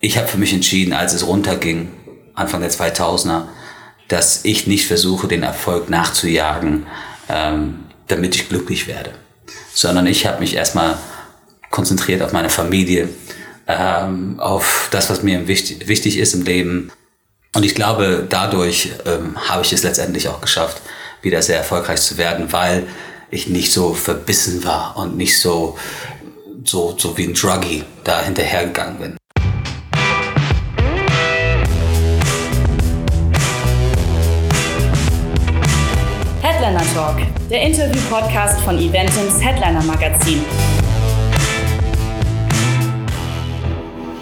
ich habe für mich entschieden, als es runterging, Anfang der 2000er, dass ich nicht versuche, den Erfolg nachzujagen, ähm, damit ich glücklich werde, sondern ich habe mich erstmal konzentriert auf meine Familie, ähm, auf das, was mir wichtig, wichtig ist im Leben. Und ich glaube, dadurch ähm, habe ich es letztendlich auch geschafft, wieder sehr erfolgreich zu werden, weil ich nicht so verbissen war und nicht so, so, so wie ein Druggie da hinterhergegangen bin. Talk, der Interview-Podcast von Eventims Headliner Magazin.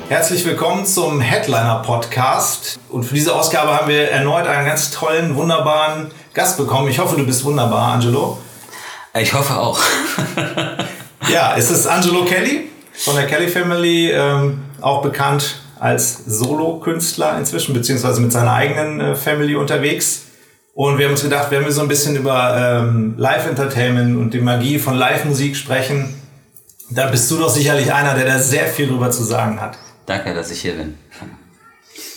Herzlich willkommen zum Headliner Podcast. Und für diese Ausgabe haben wir erneut einen ganz tollen, wunderbaren Gast bekommen. Ich hoffe, du bist wunderbar, Angelo. Ich hoffe auch. ja, es ist Angelo Kelly von der Kelly Family, ähm, auch bekannt als Solo-Künstler inzwischen, beziehungsweise mit seiner eigenen äh, Family unterwegs. Und wir haben uns gedacht, wenn wir so ein bisschen über ähm, Live-Entertainment und die Magie von Live-Musik sprechen, da bist du doch sicherlich einer, der da sehr viel drüber zu sagen hat. Danke, dass ich hier bin.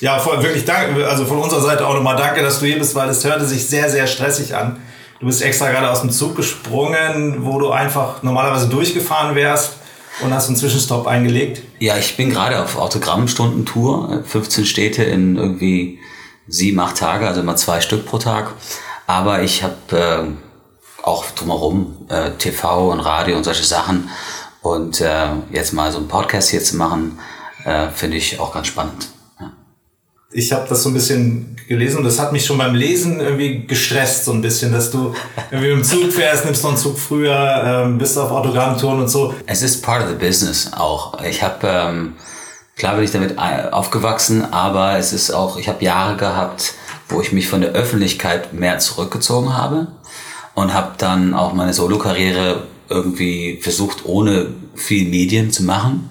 Ja, voll, wirklich danke. Also von unserer Seite auch nochmal danke, dass du hier bist, weil es hörte sich sehr, sehr stressig an. Du bist extra gerade aus dem Zug gesprungen, wo du einfach normalerweise durchgefahren wärst und hast einen Zwischenstopp eingelegt. Ja, ich bin gerade auf Autogrammstundentour, 15 Städte in irgendwie sieben, acht Tage, also immer zwei Stück pro Tag. Aber ich habe äh, auch drumherum äh, TV und Radio und solche Sachen. Und äh, jetzt mal so einen Podcast hier zu machen, äh, finde ich auch ganz spannend. Ja. Ich habe das so ein bisschen gelesen und das hat mich schon beim Lesen irgendwie gestresst, so ein bisschen, dass du irgendwie im Zug fährst, nimmst noch einen Zug früher, ähm, bist auf Autogrammtouren und so. Es ist part of the business auch. Ich habe, ähm, klar bin ich damit äh, aufgewachsen, aber es ist auch, ich habe Jahre gehabt, wo ich mich von der Öffentlichkeit mehr zurückgezogen habe und habe dann auch meine Solo-Karriere irgendwie versucht, ohne viel Medien zu machen.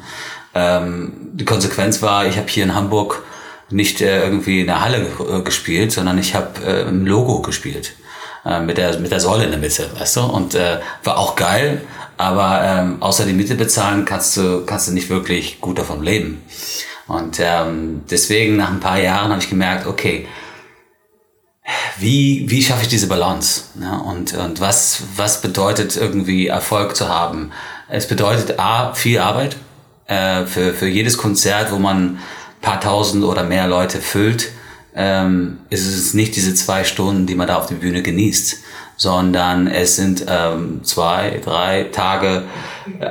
Ähm, die Konsequenz war, ich habe hier in Hamburg nicht äh, irgendwie in der Halle äh, gespielt, sondern ich habe äh, im Logo gespielt. Äh, mit, der, mit der Säule in der Mitte, weißt du? Und äh, war auch geil, aber ähm, außer die Miete bezahlen kannst du, kannst du nicht wirklich gut davon leben. Und ähm, deswegen nach ein paar Jahren habe ich gemerkt, okay, wie, wie schaffe ich diese Balance? Ne? Und, und was, was bedeutet irgendwie Erfolg zu haben? Es bedeutet A, viel Arbeit, äh, für, für jedes Konzert, wo man paar tausend oder mehr Leute füllt, ähm, ist es nicht diese zwei Stunden, die man da auf der Bühne genießt, sondern es sind ähm, zwei, drei Tage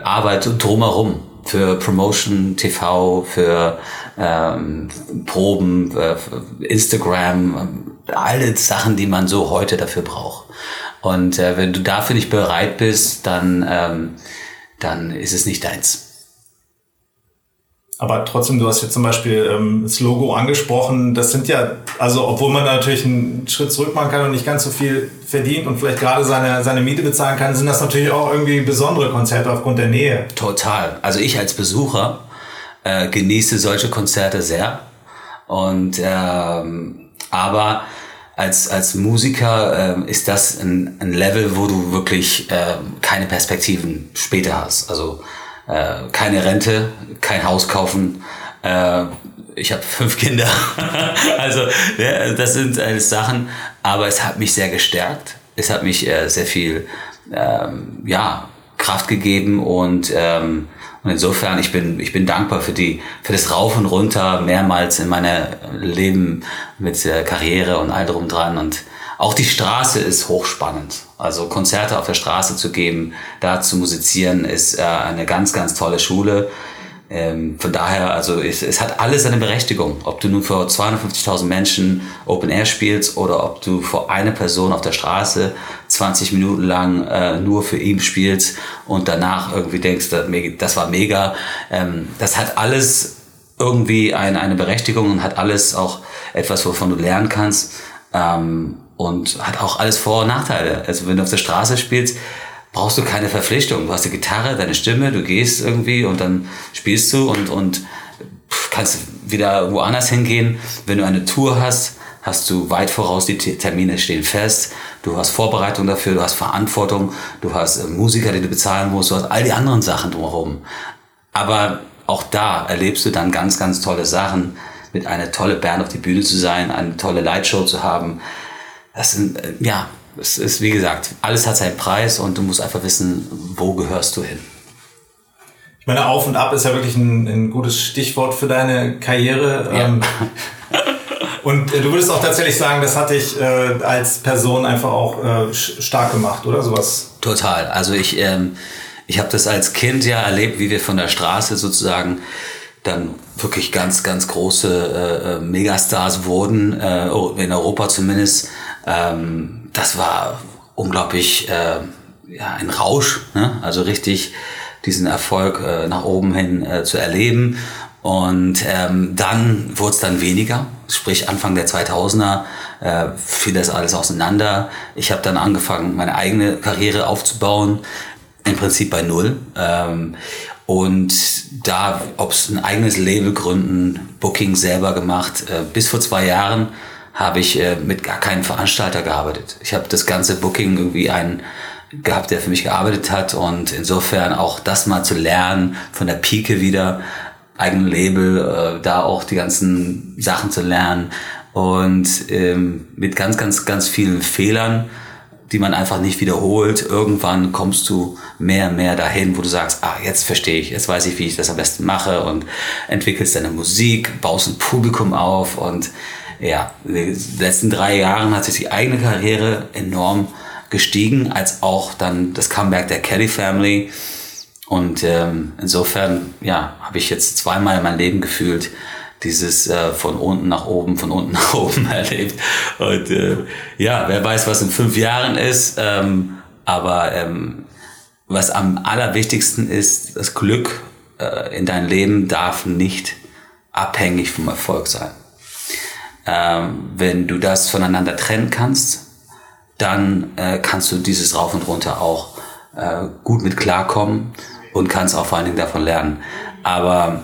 Arbeit drumherum für Promotion, TV, für ähm, Proben, äh, für Instagram, alle Sachen, die man so heute dafür braucht. Und äh, wenn du dafür nicht bereit bist, dann, ähm, dann ist es nicht deins. Aber trotzdem, du hast jetzt zum Beispiel ähm, das Logo angesprochen. Das sind ja, also obwohl man natürlich einen Schritt zurück machen kann und nicht ganz so viel verdient und vielleicht gerade seine, seine Miete bezahlen kann, sind das natürlich auch irgendwie besondere Konzerte aufgrund der Nähe. Total. Also ich als Besucher äh, genieße solche Konzerte sehr. Und ähm, aber als, als Musiker äh, ist das ein, ein Level, wo du wirklich äh, keine Perspektiven später hast. Also äh, keine Rente, kein Haus kaufen. Äh, ich habe fünf Kinder. also ja, das sind alles Sachen, aber es hat mich sehr gestärkt. Es hat mich äh, sehr viel ähm, ja, Kraft gegeben und, ähm, und insofern ich bin ich bin dankbar für die für das Rauf und Runter mehrmals in meinem Leben mit äh, Karriere und all drum dran und auch die Straße ist hochspannend. Also Konzerte auf der Straße zu geben, da zu musizieren, ist äh, eine ganz, ganz tolle Schule. Ähm, von daher, also es, es hat alles seine Berechtigung. Ob du nun vor 250.000 Menschen Open Air spielst oder ob du vor einer Person auf der Straße 20 Minuten lang äh, nur für ihn spielst und danach irgendwie denkst, das war mega. Ähm, das hat alles irgendwie eine, eine Berechtigung und hat alles auch etwas, wovon du lernen kannst. Ähm, und hat auch alles Vor- und Nachteile. Also wenn du auf der Straße spielst, brauchst du keine Verpflichtung. Du hast die Gitarre, deine Stimme, du gehst irgendwie und dann spielst du und, und kannst wieder woanders hingehen. Wenn du eine Tour hast, hast du weit voraus, die Termine stehen fest, du hast Vorbereitung dafür, du hast Verantwortung, du hast äh, Musiker, die du bezahlen musst, du hast all die anderen Sachen drumherum. Aber auch da erlebst du dann ganz, ganz tolle Sachen, mit einer tolle Band auf die Bühne zu sein, eine tolle Lightshow zu haben. Das sind, äh, ja, es ist, wie gesagt, alles hat seinen Preis und du musst einfach wissen, wo gehörst du hin. Ich meine, Auf und Ab ist ja wirklich ein, ein gutes Stichwort für deine Karriere. Ja. Ähm, und äh, du würdest auch tatsächlich sagen, das hat dich äh, als Person einfach auch äh, stark gemacht, oder sowas? Total. Also ich, ähm, ich habe das als Kind ja erlebt, wie wir von der Straße sozusagen dann wirklich ganz, ganz große äh, äh Megastars wurden, äh, in Europa zumindest. Ähm, das war unglaublich äh, ja, ein Rausch, ne? also richtig diesen Erfolg äh, nach oben hin äh, zu erleben. Und ähm, dann wurde es dann weniger, sprich Anfang der 2000er äh, fiel das alles auseinander. Ich habe dann angefangen, meine eigene Karriere aufzubauen, im Prinzip bei Null. Ähm, und da, ob es ein eigenes Label gründen, Booking selber gemacht, äh, bis vor zwei Jahren habe ich äh, mit gar keinem Veranstalter gearbeitet. Ich habe das ganze Booking irgendwie einen gehabt, der für mich gearbeitet hat und insofern auch das mal zu lernen, von der Pike wieder, eigenen Label, äh, da auch die ganzen Sachen zu lernen und ähm, mit ganz, ganz, ganz vielen Fehlern, die man einfach nicht wiederholt. Irgendwann kommst du mehr mehr dahin, wo du sagst, ah, jetzt verstehe ich, jetzt weiß ich, wie ich das am besten mache und entwickelst deine Musik, baust ein Publikum auf und ja, in den letzten drei Jahren hat sich die eigene Karriere enorm gestiegen, als auch dann das Comeback der Kelly Family. Und ähm, insofern, ja, habe ich jetzt zweimal in meinem Leben gefühlt, dieses äh, von unten nach oben, von unten nach oben erlebt. Und äh, ja, wer weiß, was in fünf Jahren ist. Ähm, aber ähm, was am allerwichtigsten ist, das Glück äh, in deinem Leben darf nicht abhängig vom Erfolg sein. Ähm, wenn du das voneinander trennen kannst, dann äh, kannst du dieses Rauf und Runter auch äh, gut mit klarkommen und kannst auch vor allen Dingen davon lernen. Aber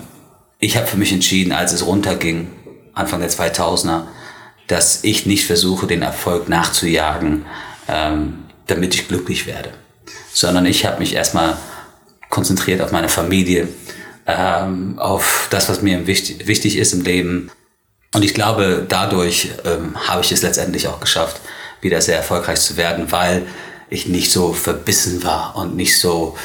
ich habe für mich entschieden, als es runterging, Anfang der 2000er, dass ich nicht versuche, den Erfolg nachzujagen, ähm, damit ich glücklich werde, sondern ich habe mich erstmal konzentriert auf meine Familie, ähm, auf das, was mir wichtig, wichtig ist im Leben. Und ich glaube, dadurch ähm, habe ich es letztendlich auch geschafft, wieder sehr erfolgreich zu werden, weil ich nicht so verbissen war und nicht so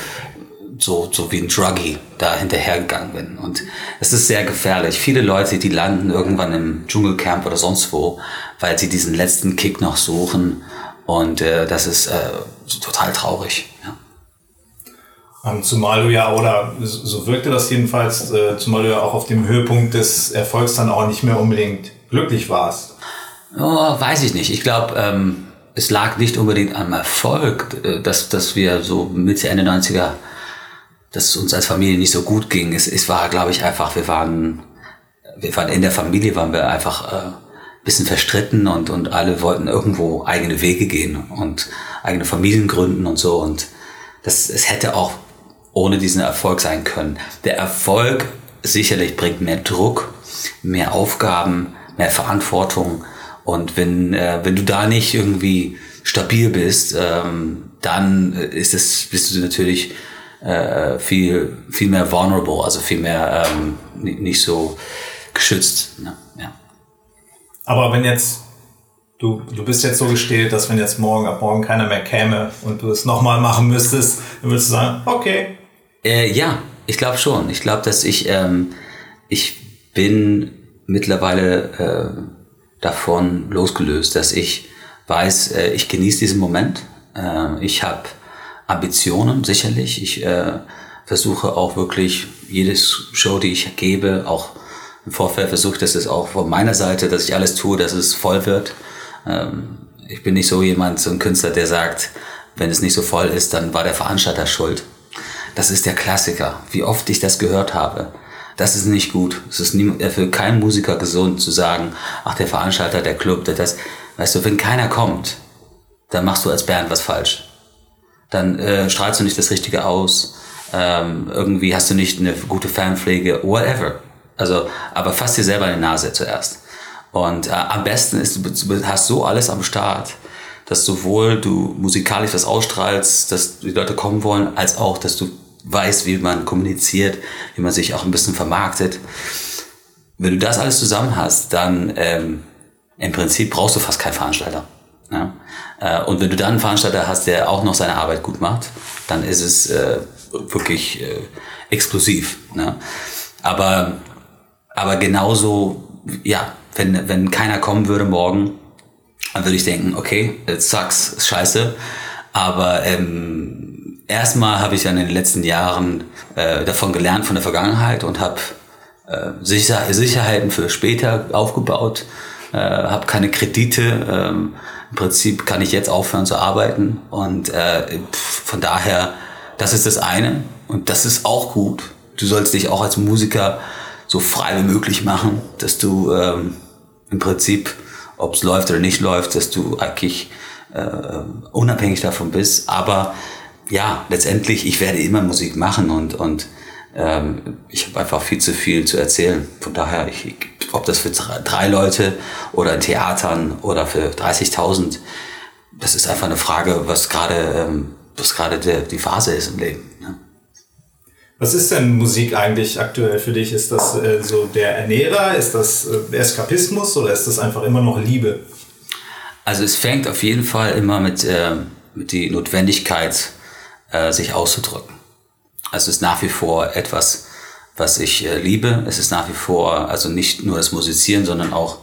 so, so wie ein Druggie da hinterhergegangen bin. Und es ist sehr gefährlich. Viele Leute, die landen irgendwann im Dschungelcamp oder sonst wo, weil sie diesen letzten Kick noch suchen. Und äh, das ist äh, total traurig. Ähm, zumal du ja, oder so wirkte das jedenfalls, äh, zumal du ja auch auf dem Höhepunkt des Erfolgs dann auch nicht mehr unbedingt glücklich warst. Oh, weiß ich nicht. Ich glaube, ähm, es lag nicht unbedingt am Erfolg, äh, dass, dass wir so Mitte, Ende 90er dass es uns als Familie nicht so gut ging. Es, es war, glaube ich, einfach, wir waren, wir waren in der Familie, waren wir einfach äh, bisschen verstritten und, und alle wollten irgendwo eigene Wege gehen und eigene Familien gründen und so. Und das, es hätte auch ohne diesen Erfolg sein können. Der Erfolg sicherlich bringt mehr Druck, mehr Aufgaben, mehr Verantwortung. Und wenn, äh, wenn du da nicht irgendwie stabil bist, ähm, dann ist es, bist du natürlich äh, viel, viel mehr vulnerable, also viel mehr ähm, nicht so geschützt. Ne? Ja. Aber wenn jetzt, du, du bist jetzt so gestählt, dass wenn jetzt morgen, ab morgen keiner mehr käme und du es nochmal machen müsstest, dann würdest du sagen, okay. Äh, ja, ich glaube schon. Ich glaube, dass ich, ähm, ich bin mittlerweile äh, davon losgelöst, dass ich weiß, äh, ich genieße diesen Moment. Äh, ich habe Ambitionen, sicherlich. Ich äh, versuche auch wirklich jedes Show, die ich gebe, auch im Vorfeld versuche, dass es auch von meiner Seite, dass ich alles tue, dass es voll wird. Ähm, ich bin nicht so jemand, so ein Künstler, der sagt, wenn es nicht so voll ist, dann war der Veranstalter schuld. Das ist der Klassiker. Wie oft ich das gehört habe. Das ist nicht gut. Es ist nie, für keinen Musiker gesund zu sagen, ach, der Veranstalter, der Club, der das. Weißt du, wenn keiner kommt, dann machst du als Band was falsch dann äh, strahlst du nicht das Richtige aus, ähm, irgendwie hast du nicht eine gute Fanpflege, whatever. Also, aber fass dir selber in die Nase zuerst. Und äh, am besten ist, du hast so alles am Start, dass sowohl du musikalisch was ausstrahlst, dass die Leute kommen wollen, als auch, dass du weiß, wie man kommuniziert, wie man sich auch ein bisschen vermarktet. Wenn du das alles zusammen hast, dann ähm, im Prinzip brauchst du fast keinen Veranstalter. Ja? Äh, und wenn du dann einen Veranstalter hast, der auch noch seine Arbeit gut macht, dann ist es äh, wirklich äh, explosiv. Ne? Aber, aber genauso, ja, wenn, wenn keiner kommen würde morgen, dann würde ich denken, okay, it sucks, ist scheiße. Aber ähm, erstmal habe ich dann in den letzten Jahren äh, davon gelernt, von der Vergangenheit und habe äh, Sicher Sicherheiten für später aufgebaut, äh, habe keine Kredite. Ähm, Im Prinzip kann ich jetzt aufhören zu arbeiten und äh, von daher, das ist das eine und das ist auch gut. Du sollst dich auch als Musiker so frei wie möglich machen, dass du ähm, im Prinzip, ob es läuft oder nicht läuft, dass du eigentlich äh, unabhängig davon bist. Aber ja, letztendlich, ich werde immer Musik machen und, und ähm, ich habe einfach viel zu viel zu erzählen. Von daher, ich, ob das für drei Leute oder in Theatern oder für 30.000, das ist einfach eine Frage, was gerade ähm, was gerade die Phase ist im Leben. Ne? Was ist denn Musik eigentlich aktuell für dich? Ist das äh, so der Ernährer? Ist das äh, Eskapismus oder ist das einfach immer noch Liebe? Also es fängt auf jeden Fall immer mit, äh, mit die Notwendigkeit, äh, sich auszudrücken. Also es ist nach wie vor etwas, was ich äh, liebe. Es ist nach wie vor, also nicht nur das Musizieren, sondern auch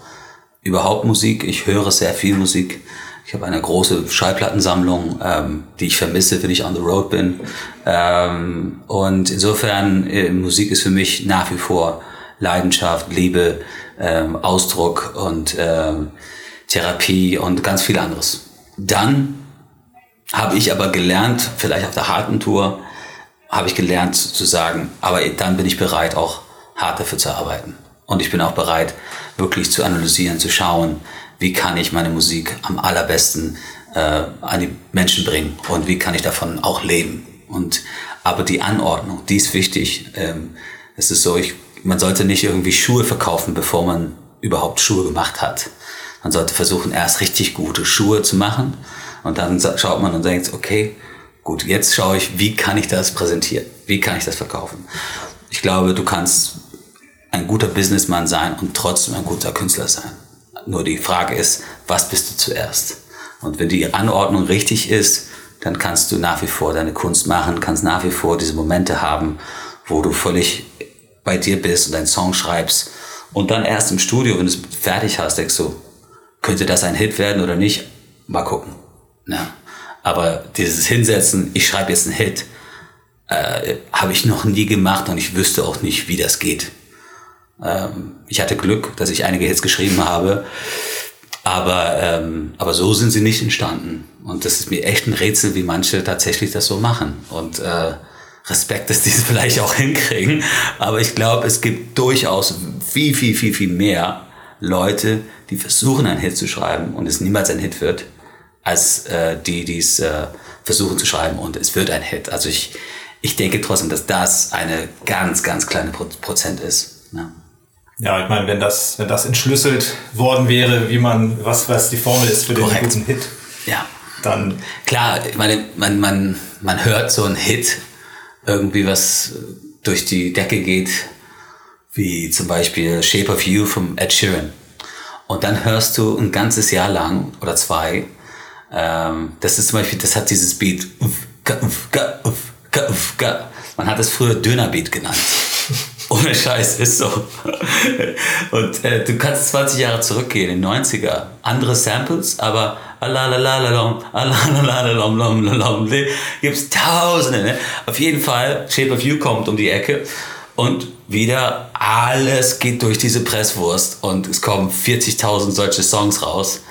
überhaupt Musik. Ich höre sehr viel Musik. Ich habe eine große Schallplattensammlung, ähm, die ich vermisse, wenn ich on the road bin. Ähm, und insofern, äh, Musik ist für mich nach wie vor Leidenschaft, Liebe, ähm, Ausdruck und ähm, Therapie und ganz viel anderes. Dann habe ich aber gelernt, vielleicht auf der harten Tour, habe ich gelernt zu sagen, aber dann bin ich bereit, auch hart dafür zu arbeiten. Und ich bin auch bereit, wirklich zu analysieren, zu schauen, wie kann ich meine Musik am allerbesten äh, an die Menschen bringen und wie kann ich davon auch leben. Und aber die Anordnung, die ist wichtig. Ähm, es ist so, ich, man sollte nicht irgendwie Schuhe verkaufen, bevor man überhaupt Schuhe gemacht hat. Man sollte versuchen, erst richtig gute Schuhe zu machen und dann schaut man und denkt, okay, gut, jetzt schaue ich, wie kann ich das präsentieren? Wie kann ich das verkaufen? Ich glaube, du kannst ein guter Businessman sein und trotzdem ein guter Künstler sein. Nur die Frage ist, was bist du zuerst? Und wenn die Anordnung richtig ist, dann kannst du nach wie vor deine Kunst machen, kannst nach wie vor diese Momente haben, wo du völlig bei dir bist und deinen Song schreibst. Und dann erst im Studio, wenn du es fertig hast, denkst du, könnte das ein Hit werden oder nicht? Mal gucken. Ja. Aber dieses Hinsetzen, ich schreibe jetzt einen Hit, äh, habe ich noch nie gemacht und ich wüsste auch nicht, wie das geht. Ähm, ich hatte Glück, dass ich einige Hits geschrieben habe, aber, ähm, aber so sind sie nicht entstanden. Und das ist mir echt ein Rätsel, wie manche tatsächlich das so machen. Und äh, Respekt, dass die es vielleicht auch hinkriegen. Aber ich glaube, es gibt durchaus viel, viel, viel, viel mehr Leute, die versuchen, einen Hit zu schreiben und es niemals ein Hit wird, als äh, die, die es äh, versuchen zu schreiben und es wird ein Hit. Also ich, ich denke trotzdem, dass das eine ganz, ganz kleine Prozent ist. Ja. Ja, ich meine, wenn das, wenn das entschlüsselt worden wäre, wie man, was, was die Formel ist für Korrekt. den guten Hit. Ja. Dann. Klar, ich meine, man, man, man hört so einen Hit, irgendwie was durch die Decke geht, wie zum Beispiel Shape of You vom Ed Sheeran. Und dann hörst du ein ganzes Jahr lang oder zwei, ähm, das ist zum Beispiel, das hat dieses Beat, man hat es früher Dönerbeat genannt. Ohne Scheiß, ist so. Und äh, du kannst 20 Jahre zurückgehen, in den 90er. Andere Samples, aber gibt's tausende. Ne? Auf jeden Fall, Shape of You kommt um die Ecke und wieder alles geht durch diese Presswurst und es kommen 40.000 solche Songs raus.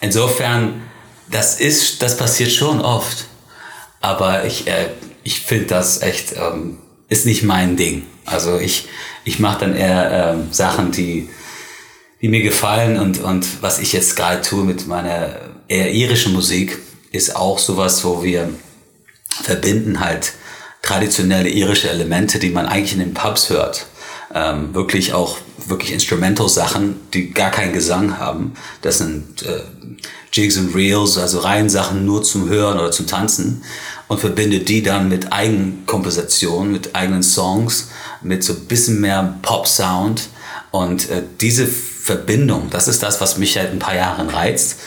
Insofern, das ist, das passiert schon oft. Aber ich, äh, ich finde das echt, ähm, ist nicht mein Ding. Also ich, ich mache dann eher ähm, Sachen, die, die mir gefallen und, und was ich jetzt gerade tue mit meiner eher irischen Musik, ist auch sowas, wo wir verbinden halt traditionelle irische Elemente, die man eigentlich in den Pubs hört. Ähm, wirklich auch wirklich Instrumental-Sachen, die gar keinen Gesang haben. Das sind äh, Jigs und Reels, also Reihensachen nur zum Hören oder zum Tanzen und verbinde die dann mit Eigenkomposition, mit eigenen Songs, mit so ein bisschen mehr Pop-Sound. Und äh, diese Verbindung, das ist das, was mich seit ein paar Jahren reizt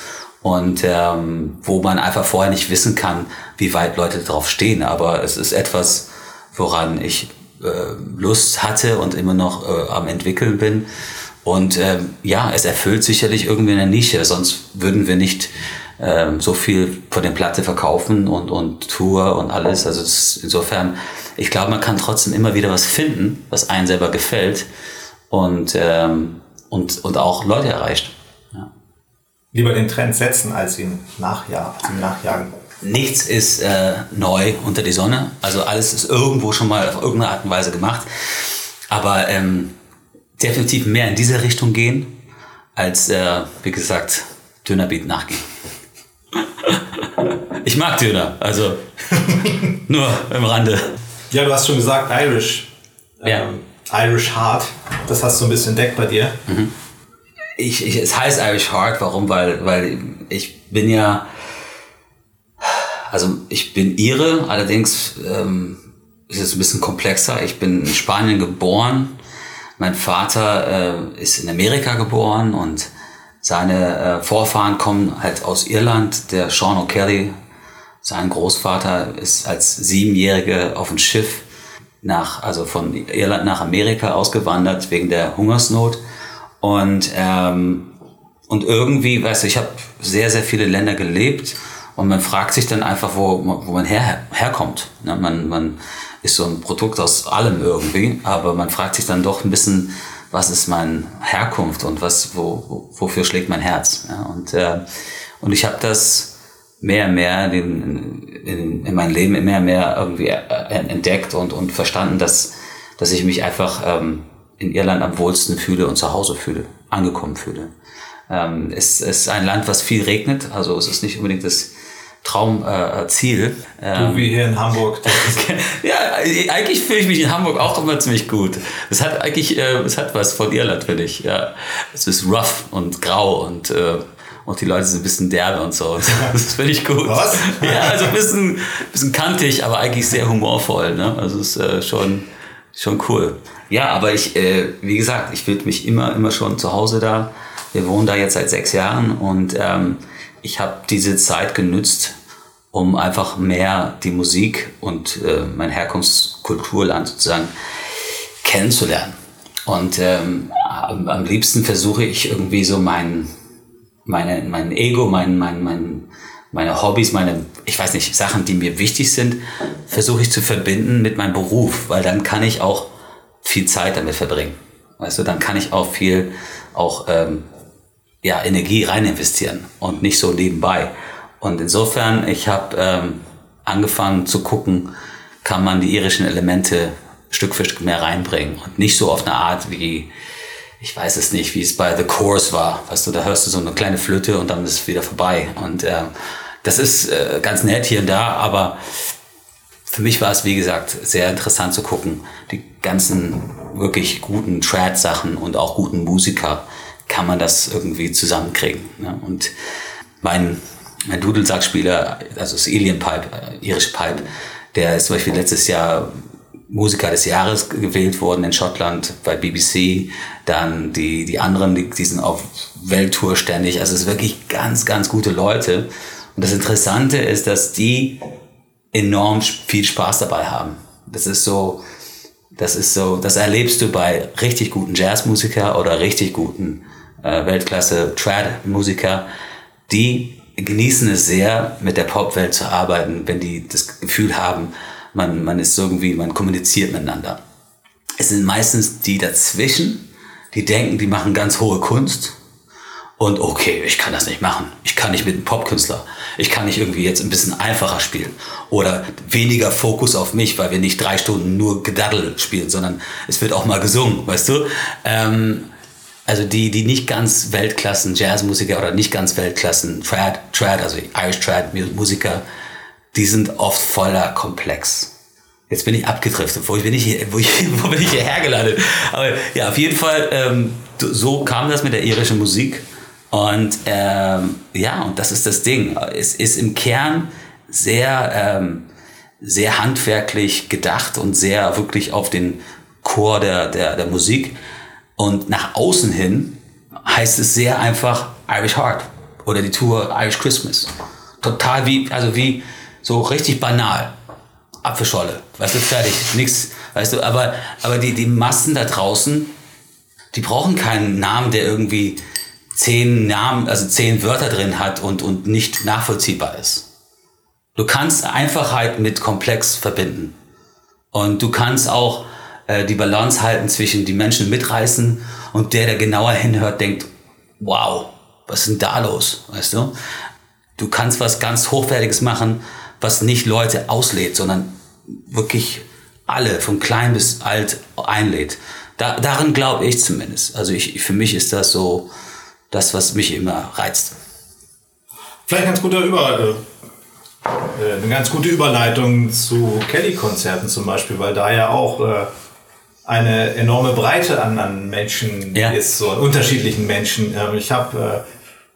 und ähm, wo man einfach vorher nicht wissen kann, wie weit Leute drauf stehen. Aber es ist etwas, woran ich äh, Lust hatte und immer noch äh, am entwickeln bin. Und ähm, ja, es erfüllt sicherlich irgendwie eine Nische, sonst würden wir nicht ähm, so viel von der Platte verkaufen und, und Tour und alles. Also insofern, ich glaube, man kann trotzdem immer wieder was finden, was einem selber gefällt und, ähm, und, und auch Leute erreicht. Ja. Lieber den Trend setzen, als ihn nachjagen. Als ihn nachjagen. Nichts ist äh, neu unter die Sonne. Also alles ist irgendwo schon mal auf irgendeine Art und Weise gemacht. Aber ähm, definitiv mehr in diese Richtung gehen, als, äh, wie gesagt, Dönerbeat nachgehen. ich mag Döner, also nur im Rande. Ja, du hast schon gesagt, Irish. Ja. Ähm, Irish Heart, das hast du ein bisschen entdeckt bei dir. Mhm. Ich, ich, es heißt Irish Heart, warum? Weil, weil ich bin ja, also ich bin Ire, allerdings ähm, ist es ein bisschen komplexer. Ich bin in Spanien geboren, mein Vater äh, ist in Amerika geboren und seine äh, Vorfahren kommen halt aus Irland. Der Sean O'Kelly, sein Großvater, ist als Siebenjährige auf ein Schiff nach, also von Irland nach Amerika ausgewandert wegen der Hungersnot. Und, ähm, und irgendwie, weißt du, ich habe sehr, sehr viele Länder gelebt und man fragt sich dann einfach, wo, wo man her, herkommt. Ne? Man, man ist so ein Produkt aus allem irgendwie, aber man fragt sich dann doch ein bisschen, was ist meine Herkunft und was, wo, wofür schlägt mein Herz. Ja? Und, äh, und ich habe das mehr und mehr in, in, in mein Leben mehr und mehr irgendwie entdeckt und, und verstanden, dass, dass ich mich einfach ähm, in Irland am wohlsten fühle und zu Hause fühle, angekommen fühle. Ähm, es, es ist ein Land, was viel regnet, also es ist nicht unbedingt das Traumziel. Äh, ähm, wie hier in Hamburg. ja, eigentlich fühle ich mich in Hamburg auch immer ziemlich gut. Es hat eigentlich, äh, es hat was von Irland, finde ich. Ja, es ist rough und grau und äh, und die Leute sind ein bisschen derbe und so. Das finde ich gut. Was? Ja, also ein bisschen, bisschen kantig, aber eigentlich sehr humorvoll. Ne? Also es ist äh, schon, schon cool. Ja, aber ich, äh, wie gesagt, ich fühle mich immer, immer schon zu Hause da. Wir wohnen da jetzt seit sechs Jahren und ähm, ich habe diese Zeit genützt, um einfach mehr die Musik und äh, mein Herkunftskulturland sozusagen kennenzulernen. Und ähm, am, liebsten versuche ich irgendwie so mein, meine, mein Ego, mein, mein, mein, meine Hobbys, meine, ich weiß nicht, Sachen, die mir wichtig sind, versuche ich zu verbinden mit meinem Beruf, weil dann kann ich auch viel Zeit damit verbringen. Weißt du, dann kann ich auch viel auch ähm, ja, Energie rein investieren und nicht so nebenbei. Und insofern, ich habe ähm, angefangen zu gucken, kann man die irischen Elemente Stück für Stück mehr reinbringen und nicht so auf eine Art wie, ich weiß es nicht, wie es bei The Course war. Weißt du, da hörst du so eine kleine Flöte und dann ist es wieder vorbei. Und äh, das ist äh, ganz nett hier und da, aber für mich war es, wie gesagt, sehr interessant zu gucken, die ganzen wirklich guten Trad-Sachen und auch guten Musiker kann man das irgendwie zusammenkriegen. Ne? Und mein, mein Dudelsackspieler, also das Alien Pipe, äh, Irish Pipe, der ist zum Beispiel letztes Jahr Musiker des Jahres gewählt worden in Schottland bei BBC. Dann die, die anderen, die, die sind auf Welttour ständig. Also es sind wirklich ganz, ganz gute Leute. Und das Interessante ist, dass die enorm viel Spaß dabei haben. Das ist so, das ist so, das erlebst du bei richtig guten Jazzmusiker oder richtig guten äh, Weltklasse Trad-Musiker, die genießen es sehr, mit der Popwelt zu arbeiten, wenn die das Gefühl haben, man, man ist irgendwie, man kommuniziert miteinander. Es sind meistens die dazwischen, die denken, die machen ganz hohe Kunst und okay, ich kann das nicht machen. Ich kann nicht mit einem Popkünstler. Ich kann nicht irgendwie jetzt ein bisschen einfacher spielen oder weniger Fokus auf mich, weil wir nicht drei Stunden nur Gedaddel spielen, sondern es wird auch mal gesungen, weißt du? Ähm, also die, die nicht ganz Weltklassen Jazzmusiker oder nicht ganz Weltklassen Trad, Trad, also Irish Trad Musiker, die sind oft voller Komplex. Jetzt bin ich abgedriftet. Wo bin ich, hier, wo, ich, wo bin ich hierher gelandet? Aber ja, auf jeden Fall, ähm, so kam das mit der irischen Musik. Und ähm, ja, und das ist das Ding. Es ist im Kern sehr, ähm, sehr handwerklich gedacht und sehr wirklich auf den Chor der, der, der Musik. Und nach außen hin heißt es sehr einfach Irish Heart oder die Tour Irish Christmas. Total wie, also wie so richtig banal. Apfelschorle, weißt du, fertig, nix, weißt du, aber, aber die, die Massen da draußen, die brauchen keinen Namen, der irgendwie zehn Namen, also zehn Wörter drin hat und, und nicht nachvollziehbar ist. Du kannst Einfachheit mit komplex verbinden. Und du kannst auch äh, die Balance halten zwischen die Menschen mitreißen und der, der genauer hinhört, denkt, wow, was ist denn da los, weißt du? Du kannst was ganz Hochwertiges machen, was nicht Leute auslädt, sondern wirklich alle, von klein bis alt, einlädt. Da, darin glaube ich zumindest. Also ich, für mich ist das so das, was mich immer reizt. Vielleicht ganz guter Über, äh, äh, eine ganz gute Überleitung zu Kelly-Konzerten zum Beispiel, weil da ja auch äh, eine enorme Breite an, an Menschen ja. ist, so unterschiedlichen Menschen. Ähm, ich habe,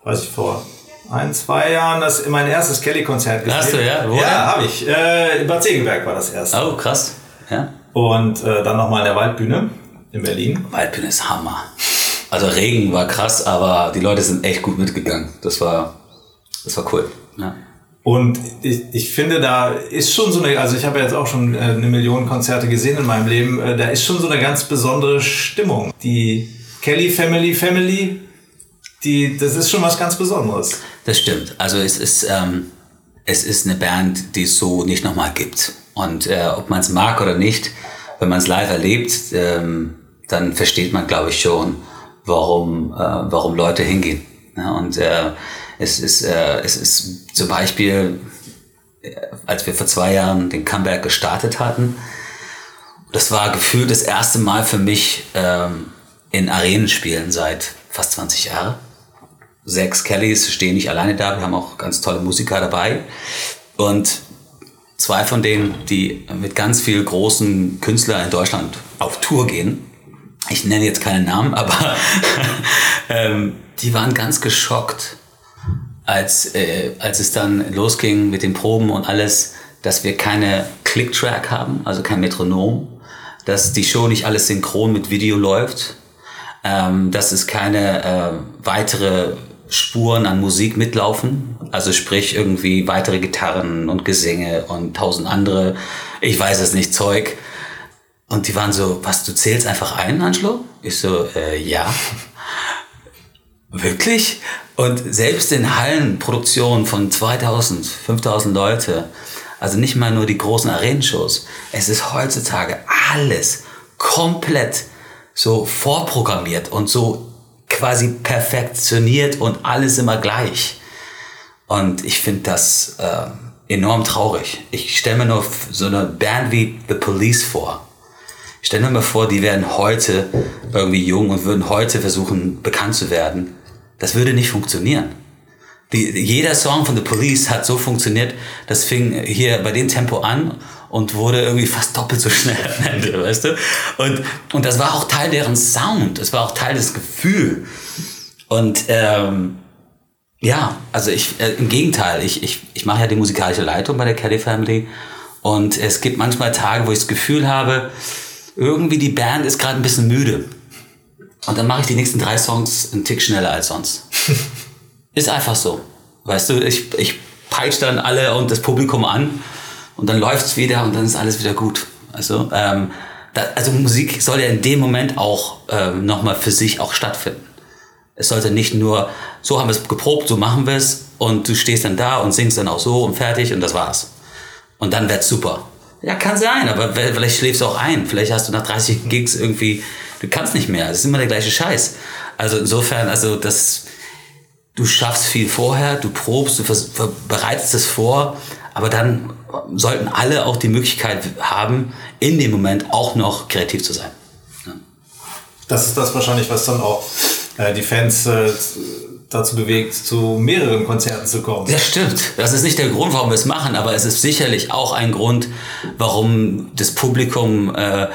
äh, weiß ich, vor ein, zwei Jahren das mein erstes Kelly-Konzert gesehen. Hast du, ja? Wo ja, habe ich. Äh, in Bad Segeberg war das erste. Oh, krass. Ja. Und äh, dann nochmal in der Waldbühne in Berlin. Waldbühne ist Hammer. Also Regen war krass, aber die Leute sind echt gut mitgegangen. Das war, das war cool. Ja. Und ich, ich finde, da ist schon so eine, also ich habe jetzt auch schon äh, eine Million Konzerte gesehen in meinem Leben, äh, da ist schon so eine ganz besondere Stimmung. Die Kelly Family Family die, das ist schon was ganz Besonderes. Das stimmt. Also es ist, ähm, es ist eine Band, die es so nicht nochmal gibt. Und äh, ob man es mag oder nicht, wenn man es live erlebt, ähm, dann versteht man, glaube ich, schon, warum, äh, warum Leute hingehen. Ja, und es, ist, äh, es ist zum Beispiel, äh, als wir vor zwei Jahren den Comeback gestartet hatten, das war gefühlt das erste Mal für mich ähm, in Arenen spielen seit fast 20 Jahren sechs Kellys stehen nicht alleine da, wir haben auch ganz tolle Musiker dabei. Und zwei von denen, die mit ganz vielen großen Künstlern in Deutschland auf Tour gehen, ich nenne jetzt keinen Namen, aber ähm, die waren ganz geschockt, als, äh, als es dann losging mit den Proben und alles, dass wir keine Click-Track haben, also kein Metronom, dass die Show nicht alles synchron mit Video läuft, ähm, dass es keine äh, weitere Spuren an Musik mitlaufen. Also sprich irgendwie weitere Gitarren und Gesänge und tausend andere, ich weiß es nicht, Zeug. Und die waren so, was, du zählst einfach ein, Angelo? Ich so, äh, ja. Wirklich? Und selbst in Hallenproduktionen von 2000, 5000 Leute, also nicht mal nur die großen Arenenshows, es ist heutzutage alles komplett so vorprogrammiert und so quasi perfektioniert und alles immer gleich. Und ich finde das äh, enorm traurig. Ich stelle mir nur so eine Band wie The Police vor. Ich stelle mir mal vor, die werden heute irgendwie jung und würden heute versuchen, bekannt zu werden. Das würde nicht funktionieren. Die, jeder Song von The Police hat so funktioniert, das fing hier bei dem Tempo an und wurde irgendwie fast doppelt so schnell am Ende, weißt du? Und, und das war auch Teil deren Sound, das war auch Teil des Gefühls. Und ähm, ja, also ich, äh, im Gegenteil, ich, ich, ich mache ja die musikalische Leitung bei der Kelly Family und es gibt manchmal Tage, wo ich das Gefühl habe, irgendwie die Band ist gerade ein bisschen müde. Und dann mache ich die nächsten drei Songs einen Tick schneller als sonst. ist einfach so. Weißt du, ich, ich peitsche dann alle und das Publikum an und dann läuft's wieder und dann ist alles wieder gut. Also, ähm, da, also Musik soll ja in dem Moment auch ähm, nochmal für sich auch stattfinden. Es sollte nicht nur, so haben wir es geprobt, so machen wir es und du stehst dann da und singst dann auch so und fertig und das war's. Und dann wird's super. Ja, kann sein, aber vielleicht schläfst du auch ein. Vielleicht hast du nach 30 Gigs irgendwie, du kannst nicht mehr. Es ist immer der gleiche Scheiß. Also insofern, also das, du schaffst viel vorher, du probst, du bereitest es vor, aber dann sollten alle auch die Möglichkeit haben, in dem Moment auch noch kreativ zu sein. Ja. Das ist das wahrscheinlich, was dann auch äh, die Fans äh, dazu bewegt, zu mehreren Konzerten zu kommen. Das stimmt. Das ist nicht der Grund, warum wir es machen, aber es ist sicherlich auch ein Grund, warum das Publikum äh,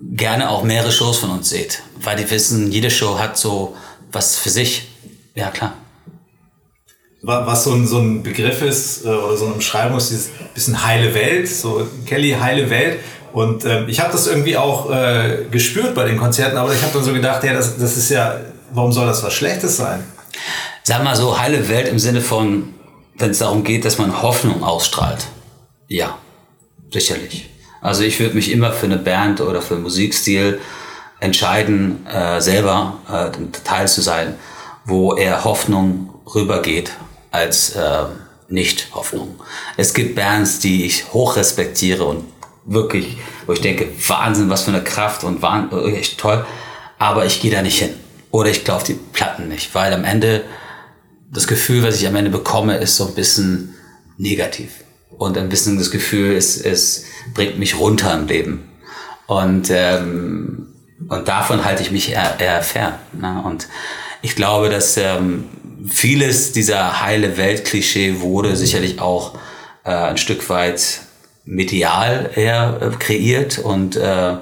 gerne auch mehrere Shows von uns sieht. Weil die wissen, jede Show hat so was für sich. Ja, klar. Was so ein, so ein Begriff ist, äh, oder so eine Beschreibung ist, dieses bisschen heile Welt, so Kelly heile Welt. Und ähm, ich habe das irgendwie auch äh, gespürt bei den Konzerten, aber ich habe dann so gedacht, ja, das, das ist ja, warum soll das was Schlechtes sein? Sag mal so, heile Welt im Sinne von, wenn es darum geht, dass man Hoffnung ausstrahlt. Ja, sicherlich. Also ich würde mich immer für eine Band oder für einen Musikstil entscheiden, äh, selber äh, Teil zu sein, wo eher Hoffnung rübergeht als äh, Nicht-Hoffnung. Es gibt Bands, die ich hoch respektiere und wirklich, wo ich denke, Wahnsinn, was für eine Kraft und Wahnsinn, echt toll, aber ich gehe da nicht hin. Oder ich glaube die Platten nicht, weil am Ende das Gefühl, was ich am Ende bekomme, ist so ein bisschen negativ. Und ein bisschen das Gefühl, es, es bringt mich runter im Leben. Und, ähm, und davon halte ich mich eher, eher fern. Ne? Und ich glaube, dass ähm, vieles dieser heile Welt-Klischee wurde sicherlich auch äh, ein Stück weit medial eher äh, kreiert und äh,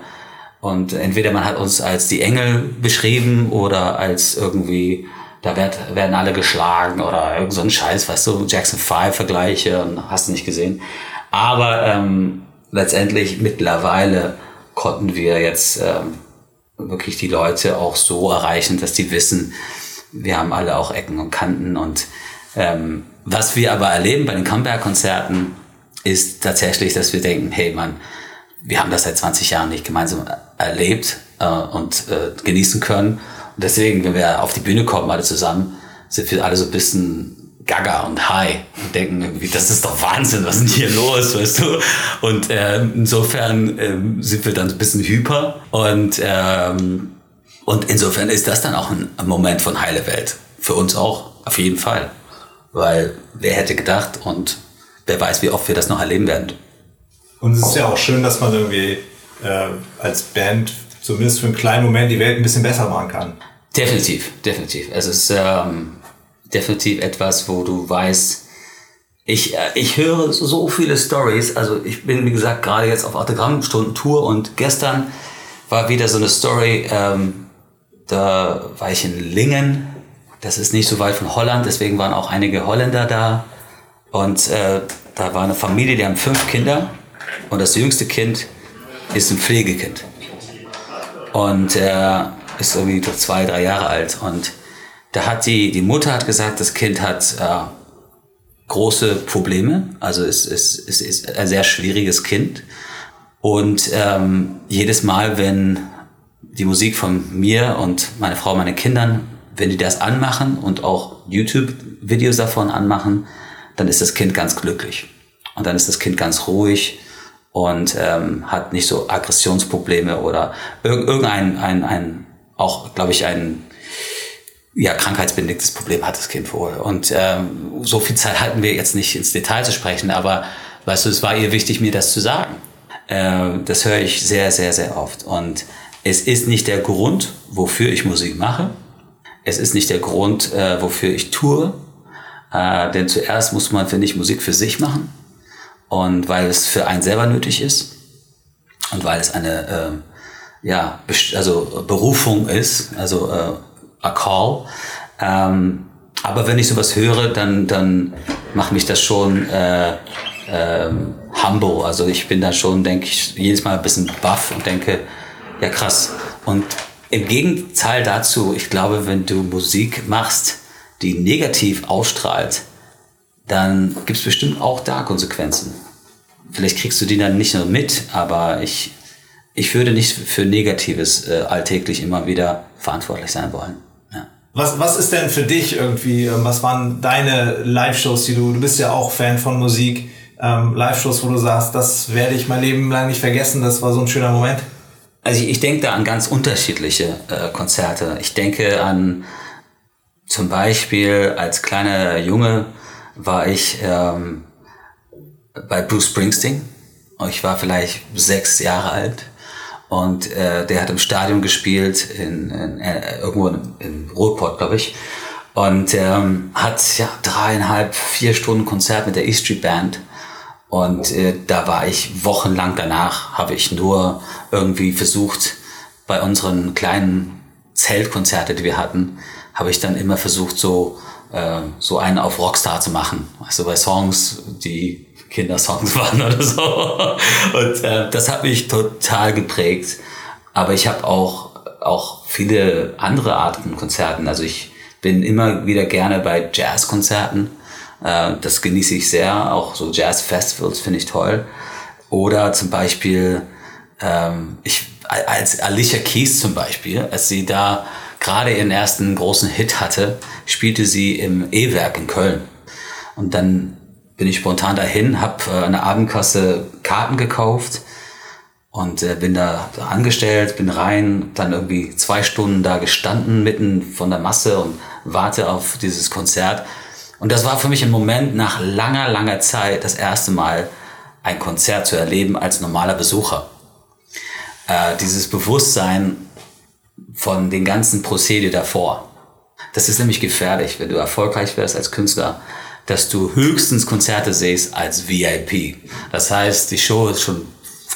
und entweder man hat uns als die Engel beschrieben oder als irgendwie da werd, werden alle geschlagen oder irgend so ein Scheiß, weißt du, Jackson 5 Vergleiche und hast du nicht gesehen. Aber ähm, letztendlich mittlerweile konnten wir jetzt ähm, wirklich die Leute auch so erreichen, dass die wissen, wir haben alle auch Ecken und Kanten und ähm, was wir aber erleben bei den Comeback-Konzerten ist tatsächlich, dass wir denken, hey Mann, wir haben das seit 20 Jahren nicht gemeinsam erlebt äh, und äh, genießen können. Und deswegen, wenn wir auf die Bühne kommen, alle zusammen, sind wir alle so ein bisschen gaga und high und denken irgendwie, das ist doch Wahnsinn, was ist denn hier los, weißt du? Und äh, insofern äh, sind wir dann ein bisschen hyper und, ähm, und insofern ist das dann auch ein Moment von heile Welt. Für uns auch, auf jeden Fall. Weil wer hätte gedacht und wer weiß, wie oft wir das noch erleben werden. Und es ist ja auch schön, dass man irgendwie äh, als Band zumindest für einen kleinen Moment die Welt ein bisschen besser machen kann. Definitiv, definitiv. Es ist ähm, definitiv etwas, wo du weißt, ich, äh, ich höre so viele Stories. Also ich bin, wie gesagt, gerade jetzt auf Autogrammstunden-Tour und gestern war wieder so eine Story, ähm, da war ich in Lingen. Das ist nicht so weit von Holland, deswegen waren auch einige Holländer da. Und äh, da war eine Familie, die haben fünf Kinder und das jüngste Kind ist ein Pflegekind. Und er ist irgendwie zwei, drei Jahre alt. Und da hat die, die Mutter hat gesagt, das Kind hat äh, große Probleme. Also es ist, ist, ist ein sehr schwieriges Kind. Und ähm, jedes Mal, wenn die Musik von mir und meine Frau, meine Kindern, wenn die das anmachen und auch YouTube-Videos davon anmachen, dann ist das Kind ganz glücklich. Und dann ist das Kind ganz ruhig und ähm, hat nicht so Aggressionsprobleme oder irg irgendein ein, ein, auch, glaube ich, ein ja, krankheitsbedingtes Problem hat das Kind wohl. Und ähm, so viel Zeit hatten wir jetzt nicht ins Detail zu sprechen, aber weißt du, es war ihr wichtig, mir das zu sagen. Äh, das höre ich sehr, sehr, sehr oft. Und es ist nicht der Grund, wofür ich Musik mache. Es ist nicht der Grund, äh, wofür ich tue. Äh, denn zuerst muss man, finde ich, Musik für sich machen und weil es für einen selber nötig ist und weil es eine äh, ja also Berufung ist, also äh, a call. Ähm, aber wenn ich sowas höre, dann dann macht mich das schon äh, äh, humble. Also ich bin da schon, denke ich, jedes Mal ein bisschen baff und denke, ja krass. Und im Gegenteil dazu, ich glaube, wenn du Musik machst, die negativ ausstrahlt, dann gibt es bestimmt auch da Konsequenzen. Vielleicht kriegst du die dann nicht nur mit, aber ich, ich würde nicht für Negatives äh, alltäglich immer wieder verantwortlich sein wollen. Ja. Was, was ist denn für dich irgendwie, ähm, was waren deine Live-Shows, die du, du bist ja auch Fan von Musik, ähm, Live-Shows, wo du sagst, das werde ich mein Leben lang nicht vergessen, das war so ein schöner Moment? Also ich, ich denke da an ganz unterschiedliche äh, Konzerte. Ich denke an zum Beispiel als kleiner Junge war ich ähm, bei Bruce Springsteen. Ich war vielleicht sechs Jahre alt und äh, der hat im Stadion gespielt, in, in, äh, irgendwo in, in Ruhrpott, glaube ich. und ähm, hat ja dreieinhalb, vier Stunden Konzert mit der E Street Band. Und äh, da war ich wochenlang danach, habe ich nur irgendwie versucht, bei unseren kleinen Zeltkonzerte, die wir hatten, habe ich dann immer versucht, so, äh, so einen auf Rockstar zu machen. Also bei Songs, die Kindersongs waren oder so. Und äh, das hat mich total geprägt. Aber ich habe auch, auch viele andere Arten von Konzerten. Also ich bin immer wieder gerne bei Jazzkonzerten. Äh, das genieße ich sehr. Auch so Jazzfestivals finde ich toll. Oder zum Beispiel, ähm, ich, als Alicia Keys zum Beispiel, als sie da gerade ihren ersten großen Hit hatte, spielte sie im E-Werk in Köln. Und dann bin ich spontan dahin, habe äh, eine Abendkasse Karten gekauft und äh, bin da angestellt, bin rein, dann irgendwie zwei Stunden da gestanden, mitten von der Masse und warte auf dieses Konzert. Und das war für mich ein Moment nach langer, langer Zeit das erste Mal ein Konzert zu erleben als normaler Besucher. Äh, dieses Bewusstsein von den ganzen Prozedien davor. Das ist nämlich gefährlich, wenn du erfolgreich wirst als Künstler, dass du höchstens Konzerte siehst als VIP. Das heißt, die Show ist schon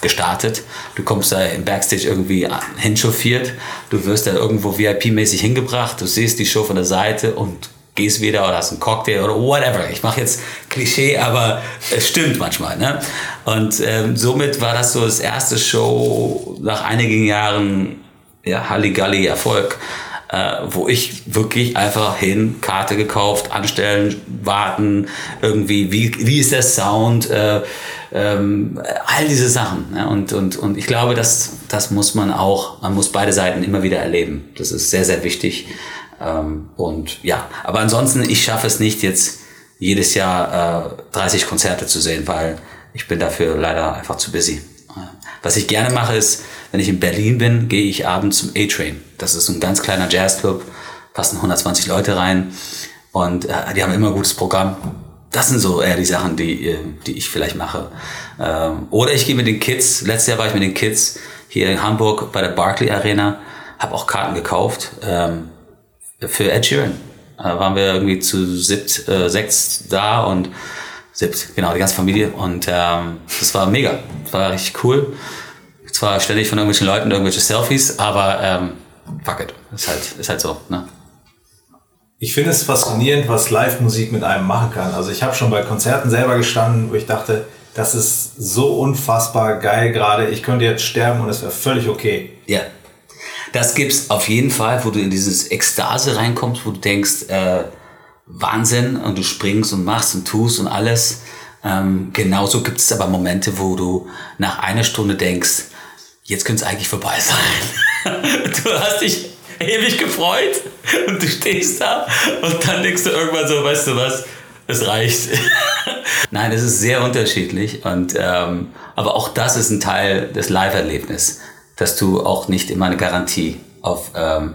gestartet. Du kommst da im Backstage irgendwie hinchauffiert. Du wirst da irgendwo VIP-mäßig hingebracht. Du siehst die Show von der Seite und gehst wieder oder hast einen Cocktail oder whatever. Ich mache jetzt Klischee, aber es stimmt manchmal. Ne? Und ähm, somit war das so das erste Show nach einigen Jahren ja, Halligalli Erfolg, äh, wo ich wirklich einfach hin, Karte gekauft, anstellen, warten, irgendwie, wie, wie ist der Sound, äh, ähm, all diese Sachen. Ja, und, und, und ich glaube, das, das muss man auch, man muss beide Seiten immer wieder erleben. Das ist sehr, sehr wichtig. Ähm, und ja, aber ansonsten, ich schaffe es nicht jetzt jedes Jahr äh, 30 Konzerte zu sehen, weil ich bin dafür leider einfach zu busy. Was ich gerne mache, ist, wenn ich in Berlin bin, gehe ich abends zum A-Train. Das ist ein ganz kleiner Jazzclub, passen 120 Leute rein und äh, die haben immer ein gutes Programm. Das sind so eher die Sachen, die, äh, die ich vielleicht mache. Ähm, oder ich gehe mit den Kids. Letztes Jahr war ich mit den Kids hier in Hamburg bei der Barclay Arena, habe auch Karten gekauft ähm, für Ed Sheeran. Da waren wir irgendwie zu siebt, äh, sechs da und siebt, genau, die ganze Familie. Und ähm, das war mega. Das war richtig cool. Zwar ständig von irgendwelchen Leuten irgendwelche Selfies, aber ähm, fuck it. Ist halt, ist halt so. Ne? Ich finde es faszinierend, was Live-Musik mit einem machen kann. Also ich habe schon bei Konzerten selber gestanden, wo ich dachte, das ist so unfassbar geil gerade. Ich könnte jetzt sterben und es wäre völlig okay. Ja. Das gibt's auf jeden Fall, wo du in dieses Ekstase reinkommst, wo du denkst, äh, Wahnsinn und du springst und machst und tust und alles. Ähm, genauso gibt es aber Momente, wo du nach einer Stunde denkst, jetzt könnte es eigentlich vorbei sein. du hast dich ewig gefreut und du stehst da und dann denkst du irgendwann so, weißt du was, es reicht. Nein, es ist sehr unterschiedlich und ähm, aber auch das ist ein Teil des Live-Erlebnisses, dass du auch nicht immer eine Garantie auf, ähm,